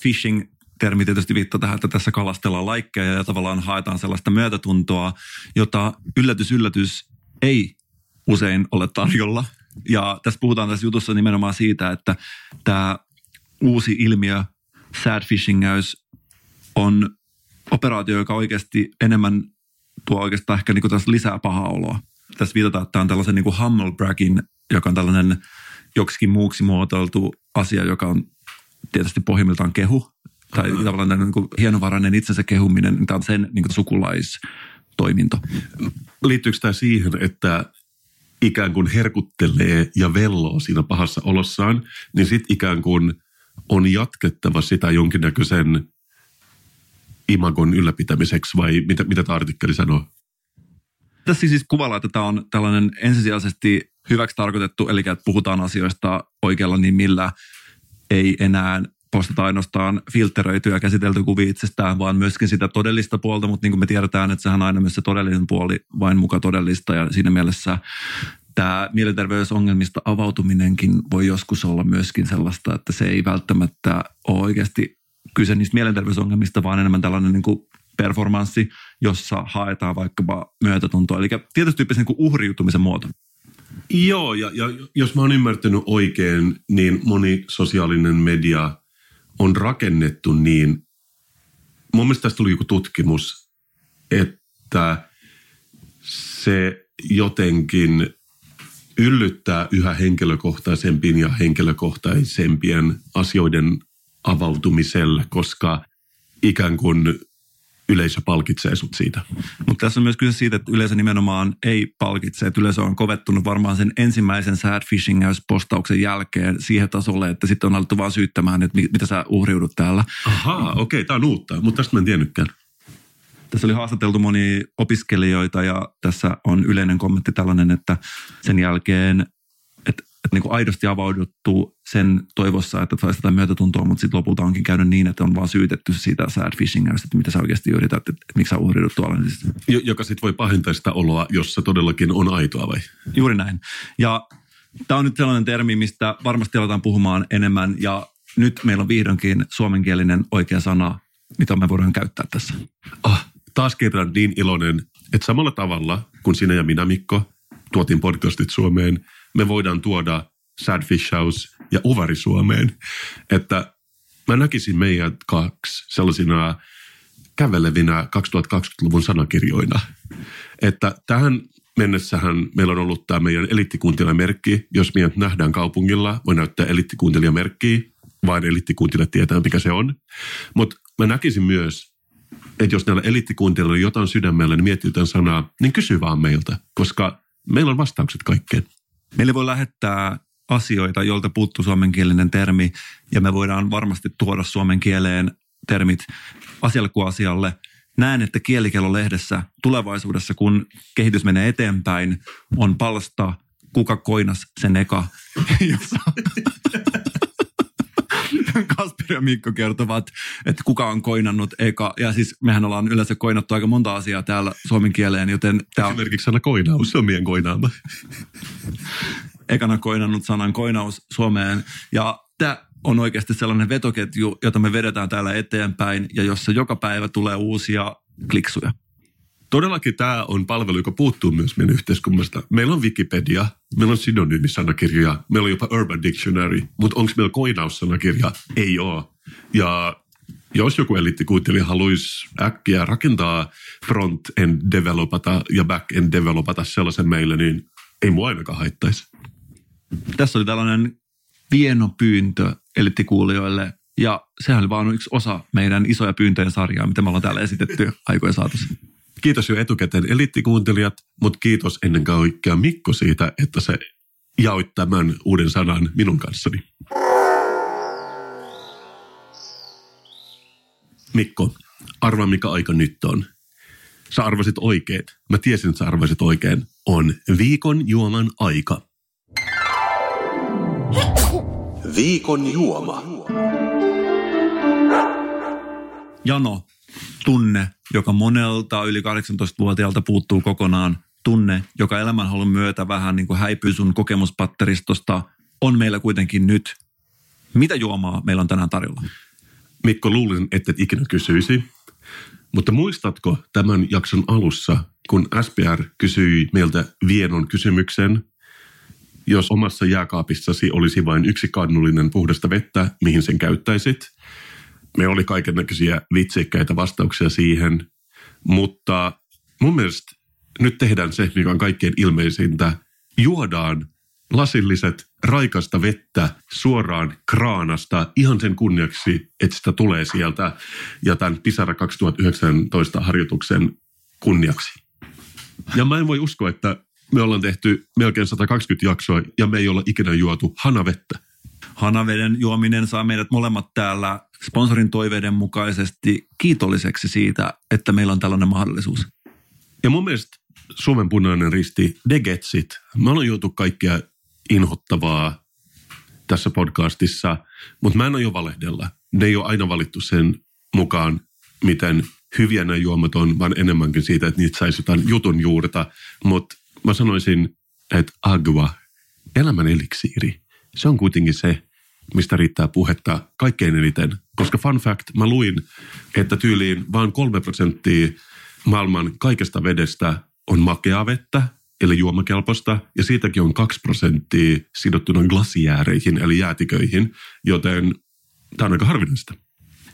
phishing-termi tietysti viittaa tähän, että tässä kalastellaan laikkeja ja tavallaan haetaan sellaista myötätuntoa, jota yllätys, yllätys ei usein ole tarjolla. Ja tässä puhutaan tässä jutussa nimenomaan siitä, että tämä uusi ilmiö, sad phishing on operaatio, joka oikeasti enemmän tuo oikeastaan ehkä niin tässä lisää pahaa oloa. Tässä viitataan, että tämä on tällaisen niin kuin humble bragging, joka on tällainen joksikin muuksi muotoiltu asia, joka on tietysti pohjimmiltaan kehu, tai tavallaan tällainen niin kuin hienovarainen itsensä kehuminen, niin tämä on sen niin kuin sukulaistoiminto. Liittyykö tämä siihen, että ikään kuin herkuttelee ja velloo siinä pahassa olossaan, niin sitten ikään kuin on jatkettava sitä jonkinnäköisen imagon ylläpitämiseksi vai mitä, mitä tämä artikkeli sanoo? Tässä siis kuvalla, että tämä on tällainen ensisijaisesti hyväksi tarkoitettu, eli että puhutaan asioista oikealla nimillä, ei enää postata ainoastaan filteröityä ja käsitelty kuvia itsestään, vaan myöskin sitä todellista puolta, mutta niin kuin me tiedetään, että sehän on aina myös se todellinen puoli vain muka todellista ja siinä mielessä tämä mielenterveysongelmista avautuminenkin voi joskus olla myöskin sellaista, että se ei välttämättä ole oikeasti kyse niistä mielenterveysongelmista, vaan enemmän tällainen niin kuin performanssi, jossa haetaan vaikkapa myötätuntoa. Eli tietysti tyyppisen niin uhriutumisen muoto. Joo, ja, ja jos mä oon ymmärtänyt oikein, niin moni sosiaalinen media on rakennettu niin, mun mielestä tästä tuli joku tutkimus, että se jotenkin yllyttää yhä henkilökohtaisempien ja henkilökohtaisempien asioiden avautumiselle, koska ikään kuin yleisö palkitsee sut siitä. Mutta tässä on myös kyse siitä, että yleisö nimenomaan ei palkitse. Että yleisö on kovettunut varmaan sen ensimmäisen sad phishing postauksen jälkeen siihen tasolle, että sitten on alettu vaan syyttämään, että mi- mitä sä uhriudut täällä. Ahaa, okei, okay, tämä on uutta, mutta tästä mä en tiennytkään. Tässä oli haastateltu moni opiskelijoita ja tässä on yleinen kommentti tällainen, että sen jälkeen, niin kuin aidosti avauduttu sen toivossa, että saisi tätä myötätuntoa, mutta sitten lopulta onkin käynyt niin, että on vaan syytetty siitä sad phishingistä, että mitä sä oikeasti yrität, että, että miksi sä uhriudut tuolla. Niin Jo- joka sitten voi pahentaa sitä oloa, jos se todellakin on aitoa vai? Juuri näin. Ja tämä on nyt sellainen termi, mistä varmasti aletaan puhumaan enemmän ja nyt meillä on vihdoinkin suomenkielinen oikea sana, mitä me voidaan käyttää tässä. Ah, taas kerran niin iloinen, että samalla tavalla kuin sinä ja minä Mikko tuotiin podcastit Suomeen, me voidaan tuoda Sad Fish House ja Uvari Suomeen. Että mä näkisin meidät kaksi sellaisina kävelevinä 2020-luvun sanakirjoina. Että tähän mennessähän meillä on ollut tämä meidän elittikuuntelijamerkki. Jos meidät nähdään kaupungilla, voi näyttää elittikuuntelijamerkkiä. Vain elittikuuntelijat tietää, mikä se on. Mutta mä näkisin myös, että jos näillä elittikuuntelijoilla jotain sydämellä, niin miettii jotain sanaa, niin kysy vaan meiltä, koska meillä on vastaukset kaikkeen. Meille voi lähettää asioita, joilta puuttuu suomenkielinen termi, ja me voidaan varmasti tuoda suomen kieleen termit asialle kuin asialle. Näen, että Kielikello-lehdessä tulevaisuudessa, kun kehitys menee eteenpäin, on palsta Kuka koinas sen eka, jossa, Kasper ja Mikko kertovat, että kuka on koinannut eka. Ja siis mehän ollaan yleensä koinattu aika monta asiaa täällä suomen kieleen, joten tämä on Esimerkiksi sana koinaus, se on meidän koinaama. ekana koinannut sanan koinaus Suomeen. Ja tämä on oikeasti sellainen vetoketju, jota me vedetään täällä eteenpäin ja jossa joka päivä tulee uusia kliksuja. Todellakin tämä on palvelu, joka puuttuu myös meidän yhteiskunnasta. Meillä on Wikipedia, meillä on synonyymisanakirja, meillä on jopa Urban Dictionary, mutta onko meillä koinaussanakirja? Ei ole. Ja jos joku eliittikuuntelija haluaisi äkkiä rakentaa front-end developata ja back-end developata sellaisen meille, niin ei mua ainakaan haittaisi. Tässä oli tällainen vieno pyyntö eliittikuulijoille ja sehän oli vaan yksi osa meidän isoja pyyntöjen sarjaa, mitä me ollaan täällä esitetty aikojen saatossa. Kiitos jo etukäteen eliittikuuntelijat, mutta kiitos ennen kaikkea Mikko siitä, että se jaoit tämän uuden sanan minun kanssani. Mikko, arvaa mikä aika nyt on. Sä arvasit oikein. Mä tiesin, että sä arvasit oikein. On viikon juoman aika. Viikon juoma. Jano, tunne, joka monelta yli 18-vuotiaalta puuttuu kokonaan. Tunne, joka elämänhalun myötä vähän niin kuin häipyy sun kokemuspatteristosta, on meillä kuitenkin nyt. Mitä juomaa meillä on tänään tarjolla? Mikko, luulin, että et ikinä kysyisi. Mutta muistatko tämän jakson alussa, kun SPR kysyi meiltä vienon kysymyksen, jos omassa jääkaapissasi olisi vain yksi kannullinen puhdasta vettä, mihin sen käyttäisit? Me oli kaiken näköisiä vitsikkäitä vastauksia siihen, mutta mun mielestä nyt tehdään se, mikä on kaikkein ilmeisintä. Juodaan lasilliset raikasta vettä suoraan kraanasta ihan sen kunniaksi, että sitä tulee sieltä ja tämän Pisara 2019 harjoituksen kunniaksi. Ja mä en voi uskoa, että me ollaan tehty melkein 120 jaksoa ja me ei olla ikinä juotu hanavettä. Hanaveden juominen saa meidät molemmat täällä sponsorin toiveiden mukaisesti kiitolliseksi siitä, että meillä on tällainen mahdollisuus. Ja mun mielestä Suomen punainen risti, Degetsit, me ollaan juotu kaikkea inhottavaa tässä podcastissa, mutta mä en ole valehdella. Ne ei ole aina valittu sen mukaan, miten hyviä nämä juomat on, vaan enemmänkin siitä, että niitä saisi jotain jutun juurta. Mutta mä sanoisin, että agua, elämän eliksiiri, se on kuitenkin se, mistä riittää puhetta kaikkein eniten. Koska fun fact, mä luin, että tyyliin vain kolme prosenttia maailman kaikesta vedestä on makeaa vettä, eli juomakelpoista, ja siitäkin on 2 prosenttia sidottuna glasiääreihin, eli jäätiköihin, joten tämä on aika harvinaista.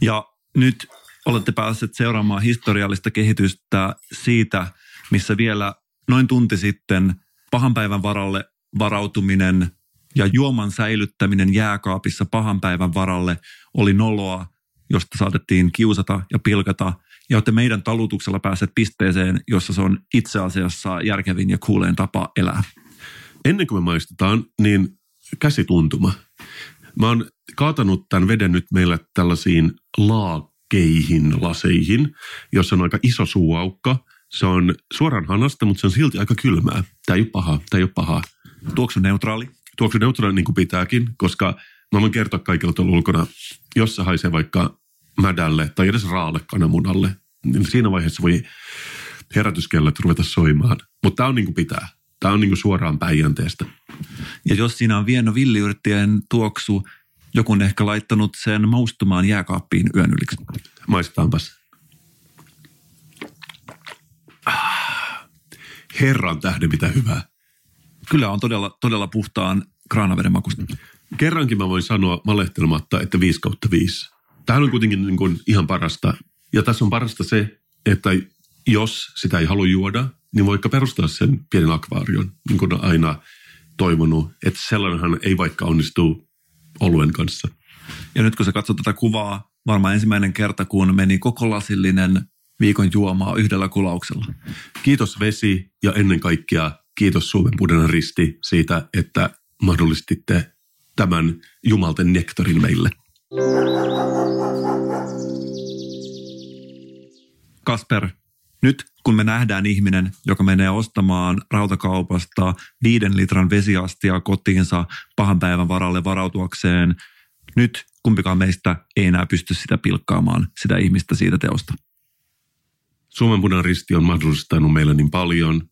Ja nyt olette päässeet seuraamaan historiallista kehitystä siitä, missä vielä noin tunti sitten pahan päivän varalle varautuminen ja juoman säilyttäminen jääkaapissa pahan päivän varalle oli noloa, josta saatettiin kiusata ja pilkata. Ja olette meidän talutuksella pääset pisteeseen, jossa se on itse asiassa järkevin ja kuuleen tapa elää. Ennen kuin me maistetaan, niin käsituntuma. Mä oon kaatanut tämän veden nyt meillä tällaisiin laakeihin, laseihin, jossa on aika iso suuaukka. Se on suoraan hanasta, mutta se on silti aika kylmää. Tämä ei ole paha, tämä ei ole paha. Tuoksu neutraali. Tuoksu neutraali niin kuin pitääkin, koska mä voin kertoa kaikille tuolla ulkona, jos se haisee vaikka mädälle tai edes raalle kananmunalle, niin siinä vaiheessa voi herätyskellot ruveta soimaan. Mutta tämä on niin kuin pitää. Tämä on niin kuin suoraan päijänteestä. Ja jos siinä on vieno villiyrttien tuoksu, joku on ehkä laittanut sen maustumaan jääkaappiin yön yliksi. Maistetaanpas. Ah, Herran tähden mitä hyvää. Kyllä on todella, todella puhtaan kraanaveden makusta. Kerrankin mä voin sanoa valehtelematta, että 5 kautta 5. Tämähän on kuitenkin niin kuin ihan parasta. Ja tässä on parasta se, että jos sitä ei halua juoda, niin voikka perustaa sen pienen akvaarion, niin kuin on aina toivonut. Että sellainenhan ei vaikka onnistu oluen kanssa. Ja nyt kun sä katsot tätä kuvaa, varmaan ensimmäinen kerta, kun meni koko lasillinen viikon juomaa yhdellä kulauksella. Kiitos vesi ja ennen kaikkea kiitos Suomen punainen risti siitä, että mahdollistitte tämän jumalten nektarin meille. Kasper, nyt kun me nähdään ihminen, joka menee ostamaan rautakaupasta viiden litran vesiastia kotiinsa pahan päivän varalle varautuakseen, nyt kumpikaan meistä ei enää pysty sitä pilkkaamaan, sitä ihmistä siitä teosta. Suomen punainen risti on mahdollistanut meille niin paljon,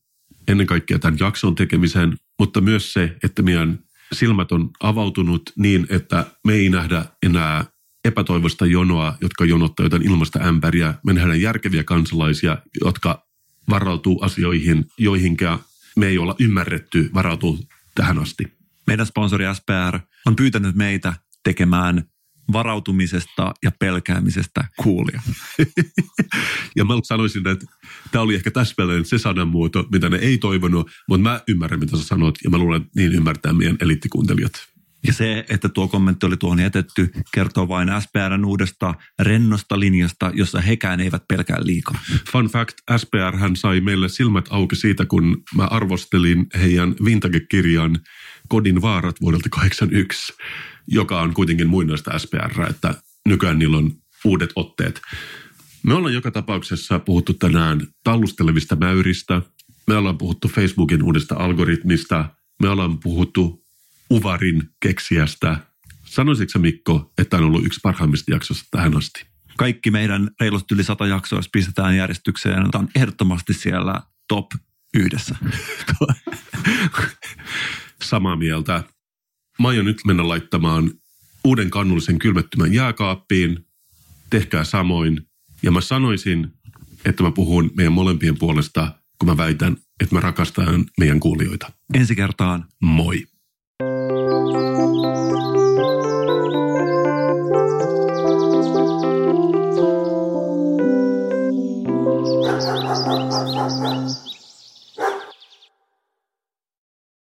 ennen kaikkea tämän jakson tekemisen, mutta myös se, että meidän silmät on avautunut niin, että me ei nähdä enää epätoivoista jonoa, jotka jonottaa jotain ilmasta ämpäriä. Me nähdään järkeviä kansalaisia, jotka varautuu asioihin, joihinkä me ei olla ymmärretty varautua tähän asti. Meidän sponsori SPR on pyytänyt meitä tekemään varautumisesta ja pelkäämisestä kuulia. ja mä sanoisin, että tämä oli ehkä täsmälleen se sanamuoto, mitä ne ei toivonut, mutta mä ymmärrän, mitä sä sanot, ja mä luulen, että niin ymmärtää meidän eliittikuuntelijat. Ja se, että tuo kommentti oli tuohon jätetty, kertoo vain SPRn uudesta rennosta linjasta, jossa hekään eivät pelkää liikaa. Fun fact, SPR hän sai meille silmät auki siitä, kun mä arvostelin heidän vintage-kirjan Kodin vaarat vuodelta 81, joka on kuitenkin muinaista SPR, että nykyään niillä on uudet otteet. Me ollaan joka tapauksessa puhuttu tänään tallustelevista mäyristä, me ollaan puhuttu Facebookin uudesta algoritmista, me ollaan puhuttu Uvarin keksiästä. Sanoisitko Mikko, että on ollut yksi parhaimmista jaksosta tähän asti? Kaikki meidän reilusti yli sata jaksoa, jos pistetään järjestykseen, on ehdottomasti siellä top yhdessä. Samaa mieltä. Mä aion nyt mennä laittamaan uuden kannullisen kylmettymän jääkaappiin. Tehkää samoin. Ja mä sanoisin, että mä puhun meidän molempien puolesta, kun mä väitän, että mä rakastan meidän kuulijoita. Ensi kertaan. Moi. Thank you.